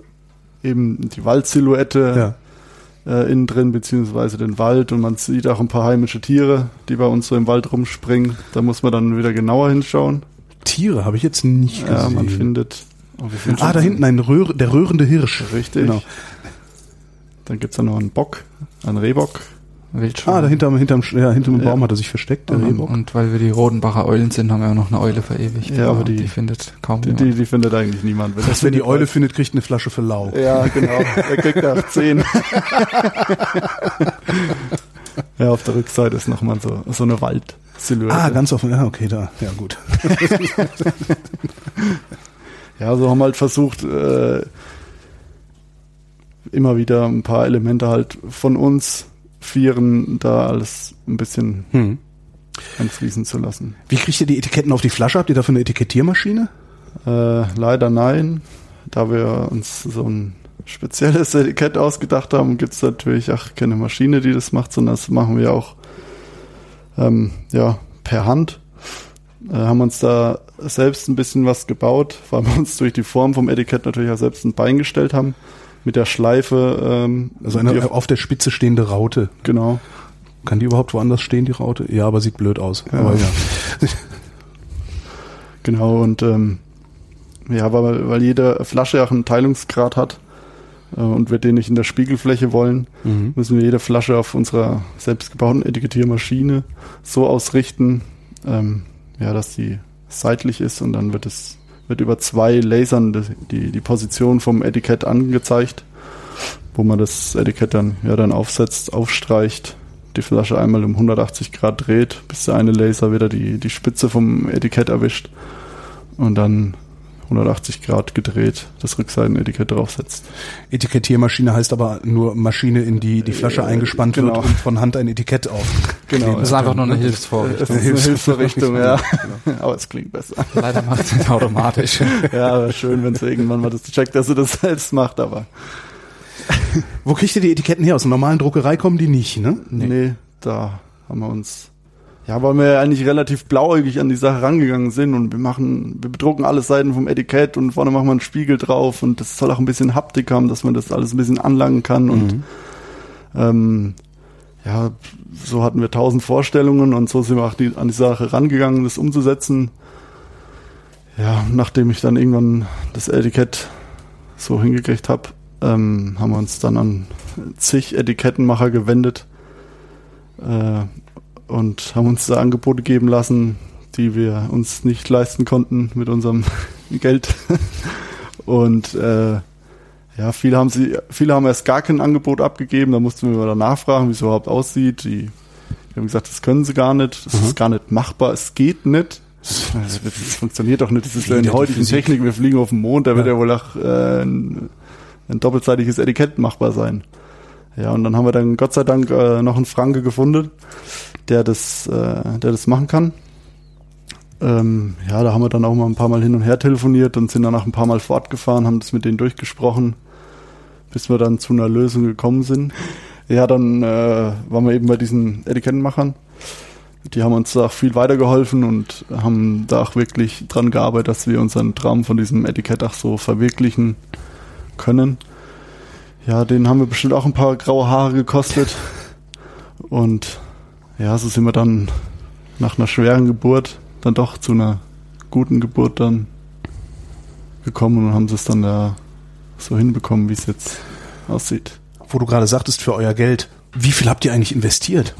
eben die Waldsilhouette ja. äh, innen drin, beziehungsweise den Wald und man sieht auch ein paar heimische Tiere, die bei uns so im Wald rumspringen. Da muss man dann wieder genauer hinschauen. Tiere habe ich jetzt nicht gesehen. Ja, man findet. Oh, ah, da hinten ein Röhr, der röhrende Hirsch. Richtig. Genau. Dann gibt's da noch einen Bock, einen Rehbock. Wildschwein. Ah, da hinterm, hinterm, ja, hinterm ja. Baum hat er sich versteckt, der und, Und weil wir die Rodenbacher Eulen sind, haben wir auch noch eine Eule verewigt. Ja, aber die, die findet kaum die, jemand. Die, die findet eigentlich niemand. Wenn, das, wenn die Eule findet, kriegt eine Flasche für lau. Ja, genau. er kriegt auch zehn. ja, auf der Rückseite ist nochmal so, so eine Wald. Silhouette. Ah, ganz offen. Ja, okay, da. Ja, gut. ja, so haben wir halt versucht, äh, immer wieder ein paar Elemente halt von uns vieren, da alles ein bisschen hm. einfließen zu lassen. Wie kriegt ihr die Etiketten auf die Flasche? Habt ihr dafür eine Etikettiermaschine? Äh, leider nein. Da wir uns so ein spezielles Etikett ausgedacht haben, gibt es natürlich auch keine Maschine, die das macht, sondern das machen wir auch ähm, ja, per Hand. Äh, haben uns da selbst ein bisschen was gebaut, weil wir uns durch die Form vom Etikett natürlich auch selbst ein Bein gestellt haben. Mit der Schleife. Ähm, also eine auf, der Spitze stehende Raute. Genau. Kann die überhaupt woanders stehen, die Raute? Ja, aber sieht blöd aus. Ja. Aber ja. genau, und ähm, ja, weil, weil jede Flasche auch einen Teilungsgrad hat, und wir den nicht in der Spiegelfläche wollen, mhm. müssen wir jede Flasche auf unserer selbstgebauten Etikettiermaschine so ausrichten, ähm, ja, dass die seitlich ist und dann wird es wird über zwei Lasern die, die Position vom Etikett angezeigt, wo man das Etikett dann, ja, dann aufsetzt, aufstreicht, die Flasche einmal um 180 Grad dreht, bis der eine Laser wieder die, die Spitze vom Etikett erwischt und dann 180 Grad gedreht das Rückseitenetikett draufsetzt. Etikettiermaschine heißt aber nur Maschine, in die die Flasche eingespannt genau. wird und von Hand ein Etikett auf. Genau. Das ist einfach nur eine Hilfsvorrichtung. Das ist eine Hilfsvorrichtung, ja. Aber es klingt besser. Leider macht es nicht automatisch. ja, aber schön, wenn es irgendwann mal das checkt, dass er das selbst macht, aber. Wo kriegt ihr die Etiketten her? Aus einer normalen Druckerei kommen die nicht, ne? Nee, nee da haben wir uns ja, weil wir eigentlich relativ blauäugig an die Sache rangegangen sind und wir machen, wir bedrucken alle Seiten vom Etikett und vorne machen wir einen Spiegel drauf und das soll auch ein bisschen Haptik haben, dass man das alles ein bisschen anlangen kann mhm. und ähm, ja, so hatten wir tausend Vorstellungen und so sind wir auch die, an die Sache rangegangen, das umzusetzen. Ja, nachdem ich dann irgendwann das Etikett so hingekriegt habe, ähm, haben wir uns dann an zig Etikettenmacher gewendet. Äh, und haben uns da Angebote geben lassen, die wir uns nicht leisten konnten mit unserem Geld. und äh, ja, viele haben sie, viele haben erst gar kein Angebot abgegeben, da mussten wir mal nachfragen, wie es überhaupt aussieht. Die, die haben gesagt, das können sie gar nicht, das mhm. ist gar nicht machbar, es geht nicht. Das, funktioniert doch nicht. Das ist ja in der heutigen Technik, wir fliegen auf den Mond, da ja. wird ja wohl auch äh, ein, ein doppelseitiges Etikett machbar sein. Ja, und dann haben wir dann Gott sei Dank äh, noch einen Franke gefunden, der das, äh, der das machen kann. Ähm, ja, da haben wir dann auch mal ein paar Mal hin und her telefoniert und sind danach ein paar Mal fortgefahren, haben das mit denen durchgesprochen, bis wir dann zu einer Lösung gekommen sind. Ja, dann äh, waren wir eben bei diesen Etikettenmachern. Die haben uns da auch viel weitergeholfen und haben da auch wirklich dran gearbeitet, dass wir unseren Traum von diesem Etikett auch so verwirklichen können. Ja, den haben wir bestimmt auch ein paar graue Haare gekostet. Und ja, so sind wir dann nach einer schweren Geburt dann doch zu einer guten Geburt dann gekommen und haben es dann da so hinbekommen, wie es jetzt aussieht. Wo du gerade sagtest, für euer Geld, wie viel habt ihr eigentlich investiert?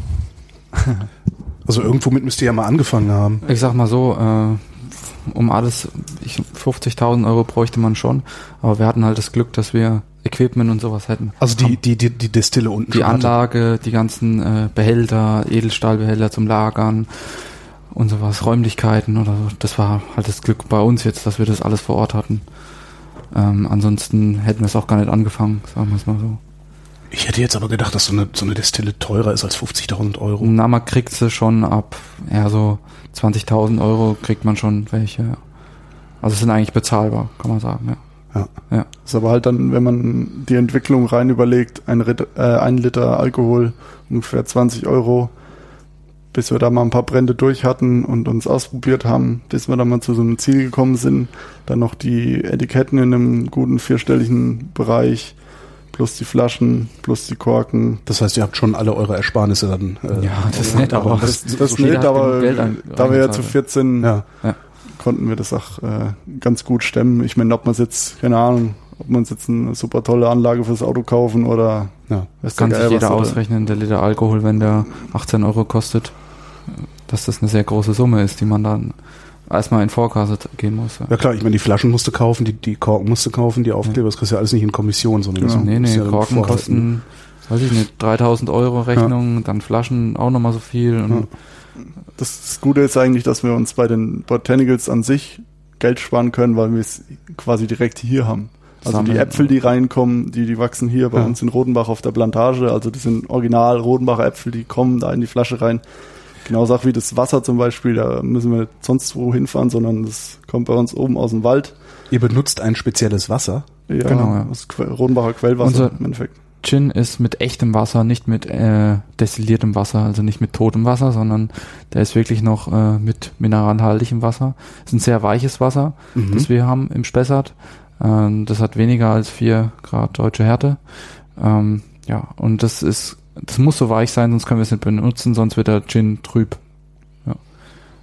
also irgendwo mit müsst ihr ja mal angefangen haben. Ich sag mal so, äh, um alles, 50.000 Euro bräuchte man schon, aber wir hatten halt das Glück, dass wir Equipment und sowas hätten. Also die, die, die, die Destille unten. Die Anlage, die ganzen äh, Behälter, Edelstahlbehälter zum Lagern und sowas, Räumlichkeiten oder so. Das war halt das Glück bei uns jetzt, dass wir das alles vor Ort hatten. Ähm, ansonsten hätten wir es auch gar nicht angefangen, sagen wir es mal so. Ich hätte jetzt aber gedacht, dass so eine, so eine Destille teurer ist als 50.000 Euro. Na, man kriegt sie schon ab, ja, so 20.000 Euro kriegt man schon welche. Also sind eigentlich bezahlbar, kann man sagen, ja. Ja. ja. Ist aber halt dann, wenn man die Entwicklung rein überlegt, ein, äh, ein Liter Alkohol, ungefähr 20 Euro, bis wir da mal ein paar Brände durch hatten und uns ausprobiert haben, bis wir dann mal zu so einem Ziel gekommen sind. Dann noch die Etiketten in einem guten vierstelligen Bereich, plus die Flaschen, plus die Korken. Das heißt, ihr habt schon alle eure Ersparnisse dann. Äh, ja, das ist nett, aber das, das, das ist nett, aber da wir ja zu 14 ja. Ja konnten wir das auch äh, ganz gut stemmen. Ich meine, ob man jetzt, keine Ahnung, ob man jetzt eine super tolle Anlage fürs Auto kaufen oder ja, das kann sich jeder ausrechnen, der Liter Alkohol, wenn der 18 Euro kostet, dass das eine sehr große Summe ist, die man dann erstmal in Vorkasse gehen muss. Ja. ja klar, ich meine, die Flaschen musst du kaufen, die, die Korken musst du kaufen, die Aufkleber, das kriegst du ja alles nicht in Kommission, sondern genau. Nee, nee, ja Korken kosten, weiß ich nicht, 3000 Euro Rechnung, ja. dann Flaschen auch nochmal so viel und das Gute ist eigentlich, dass wir uns bei den Botanicals an sich Geld sparen können, weil wir es quasi direkt hier haben. Also Sammeln. die Äpfel, die reinkommen, die, die wachsen hier bei ja. uns in Rodenbach auf der Plantage. Also das sind original Rodenbacher Äpfel, die kommen da in die Flasche rein. Genauso auch wie das Wasser zum Beispiel, da müssen wir nicht sonst wo hinfahren, sondern das kommt bei uns oben aus dem Wald. Ihr benutzt ein spezielles Wasser? Ja, genau, ja. das Rodenbacher Quellwasser Unser im Endeffekt. Gin ist mit echtem Wasser, nicht mit äh, destilliertem Wasser, also nicht mit totem Wasser, sondern der ist wirklich noch äh, mit mineralhaltigem Wasser. ist ein sehr weiches Wasser, mhm. das wir haben im Spessart. Ähm, das hat weniger als vier Grad deutsche Härte. Ähm, ja, und das ist, das muss so weich sein, sonst können wir es nicht benutzen, sonst wird der Gin trüb.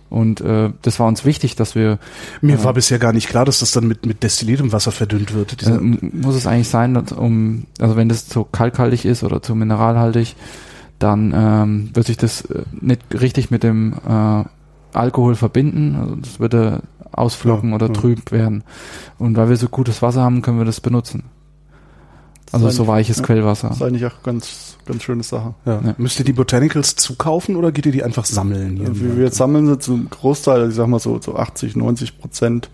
Und äh, das war uns wichtig, dass wir. Mir äh, war bisher gar nicht klar, dass das dann mit, mit destilliertem Wasser verdünnt wird. Äh, muss es eigentlich sein, dass, um, also wenn das zu kalkhaltig ist oder zu mineralhaltig, dann ähm, wird sich das äh, nicht richtig mit dem äh, Alkohol verbinden. Also das würde ausflocken Ja, oder ja. trüb werden. Und weil wir so gutes Wasser haben, können wir das benutzen. Also so weiches ja. Quellwasser. Das ist eigentlich auch ganz, ganz schöne Sache. Ja. Ja. Müsst ihr die Botanicals zukaufen oder geht ihr die einfach sammeln? Hier wie wir jetzt sammeln, so ein Großteil, also ich sag mal so, so 80, 90 Prozent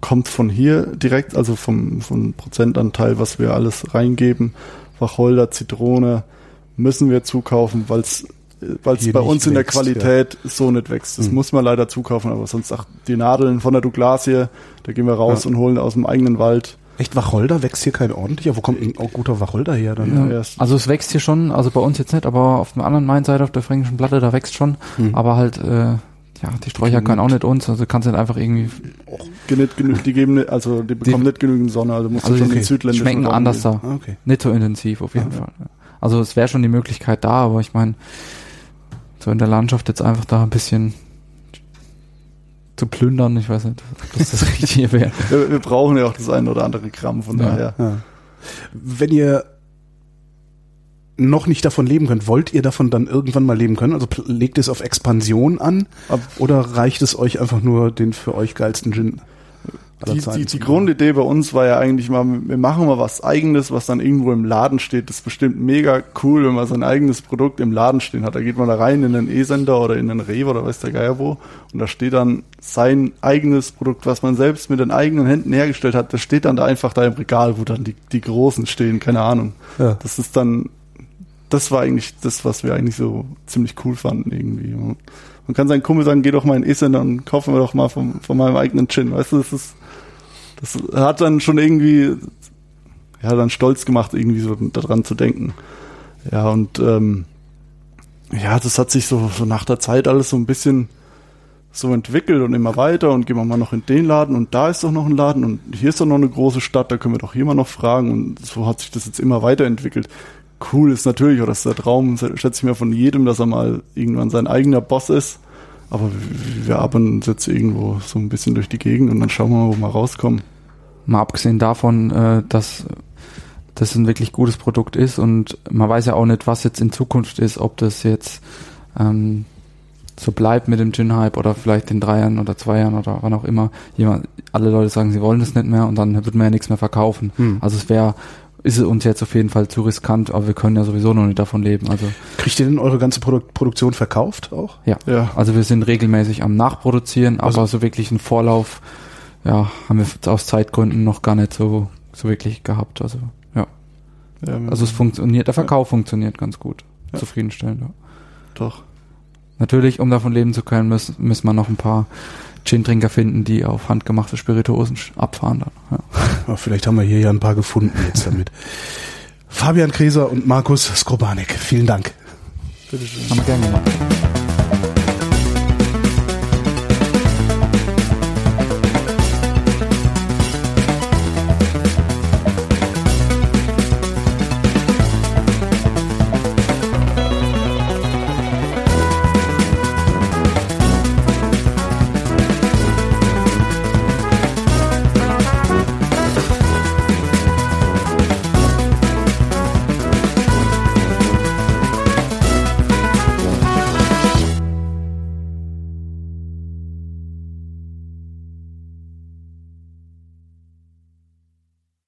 kommt von hier direkt, also vom, vom Prozentanteil, was wir alles reingeben. Wacholder, Zitrone müssen wir zukaufen, weil es weil es bei uns in der wächst, Qualität so nicht wächst. Das Hm. muss man leider zukaufen, aber sonst auch die Nadeln von der Douglasie, da gehen wir raus Ja. und holen aus dem eigenen Wald. Echt Wacholder wächst hier kein ordentlicher? Wo kommt auch guter Wacholder her dann? Ja, Also es wächst hier schon, also bei uns jetzt nicht, aber auf der anderen Mainseite, auf der fränkischen Platte, da wächst schon. Hm. Aber halt, äh, ja, die Sträucher können auch nicht uns, also kannst nicht einfach irgendwie, Nicht genü- die geben, nicht- also die bekommen nicht genügend Sonne, also musst also du schon die den südländischen schmecken Raum anders gehen. da. Ah, okay. Nicht so intensiv auf jeden Ah. Fall. ja. Also es wäre schon die Möglichkeit da, aber ich meine, so in der Landschaft jetzt einfach da ein bisschen zu plündern, ich weiß nicht, ob das das Richtige wäre. Wir, wir brauchen ja auch das ein oder andere Gramm, von Ja. daher. Ja. Wenn ihr noch nicht davon leben könnt, wollt ihr davon dann irgendwann mal leben können? Also legt es auf Expansion an Ab- oder reicht es euch einfach nur den für euch geilsten Gin? Die, die, die? Grundidee bei uns war ja eigentlich mal, wir machen mal was eigenes, was dann irgendwo im Laden steht. Das ist bestimmt mega cool, wenn man sein eigenes Produkt im Laden stehen hat. Da geht man da rein in den E-Sender oder in den Rewe oder weiß der Geier wo und da steht dann sein eigenes Produkt, was man selbst mit den eigenen Händen hergestellt hat. Das steht dann da einfach da im Regal, wo dann die, die Großen stehen, keine Ahnung. Ja. Das ist dann, das war eigentlich das, was wir eigentlich so ziemlich cool fanden irgendwie. Man kann seinen Kumpel sagen, geh doch mal in E-Sender und kaufen wir doch mal von, von meinem eigenen Gin. Weißt du, das ist, das hat dann schon irgendwie, ja, dann stolz gemacht, irgendwie so daran zu denken. Ja, und ähm, ja, das hat sich so, so nach der Zeit alles so ein bisschen so entwickelt und immer weiter und gehen wir mal noch in den Laden und da ist doch noch ein Laden und hier ist doch noch eine große Stadt, da können wir doch hier mal noch fragen und so hat sich das jetzt immer weiterentwickelt. Cool ist natürlich, oder ist der Traum, schätze ich mir von jedem, dass er mal irgendwann sein eigener Boss ist. Aber wir- arbeiten uns jetzt irgendwo so ein bisschen durch die Gegend und dann schauen wir mal, wo wir rauskommen. Mal abgesehen davon, äh, dass das ein wirklich gutes Produkt ist und man weiß ja auch nicht, was jetzt in Zukunft ist, ob das jetzt ähm, so bleibt mit dem Gin-Hype oder vielleicht in drei Jahren oder zwei Jahren oder wann auch immer. Jemand, alle Leute sagen, sie wollen das nicht mehr und dann wird man ja nichts mehr verkaufen. Hm. Also es wäre, ist es uns jetzt auf jeden Fall zu riskant, aber wir können ja sowieso noch nicht davon leben. Also Kriegt ihr denn eure ganze Produ Produktion verkauft auch? ja. Ja, Also wir sind regelmäßig am Nachproduzieren, Also- aber so wirklich einen Vorlauf, ja, haben wir aus Zeitgründen noch gar nicht so, so wirklich gehabt. Also ja. ja Also es funktioniert, der Verkauf funktioniert ganz gut. Ja. Zufriedenstellend. Ja. doch. Natürlich, um davon leben zu können, müssen, müssen wir noch ein paar Gin-Trinker finden, die auf handgemachte Spirituosen abfahren dann. Ja. Vielleicht haben wir hier ja ein paar gefunden jetzt damit. Fabian Kreser und Markus Skrobanek, vielen Dank. Bitteschön. Haben wir gerne gemacht.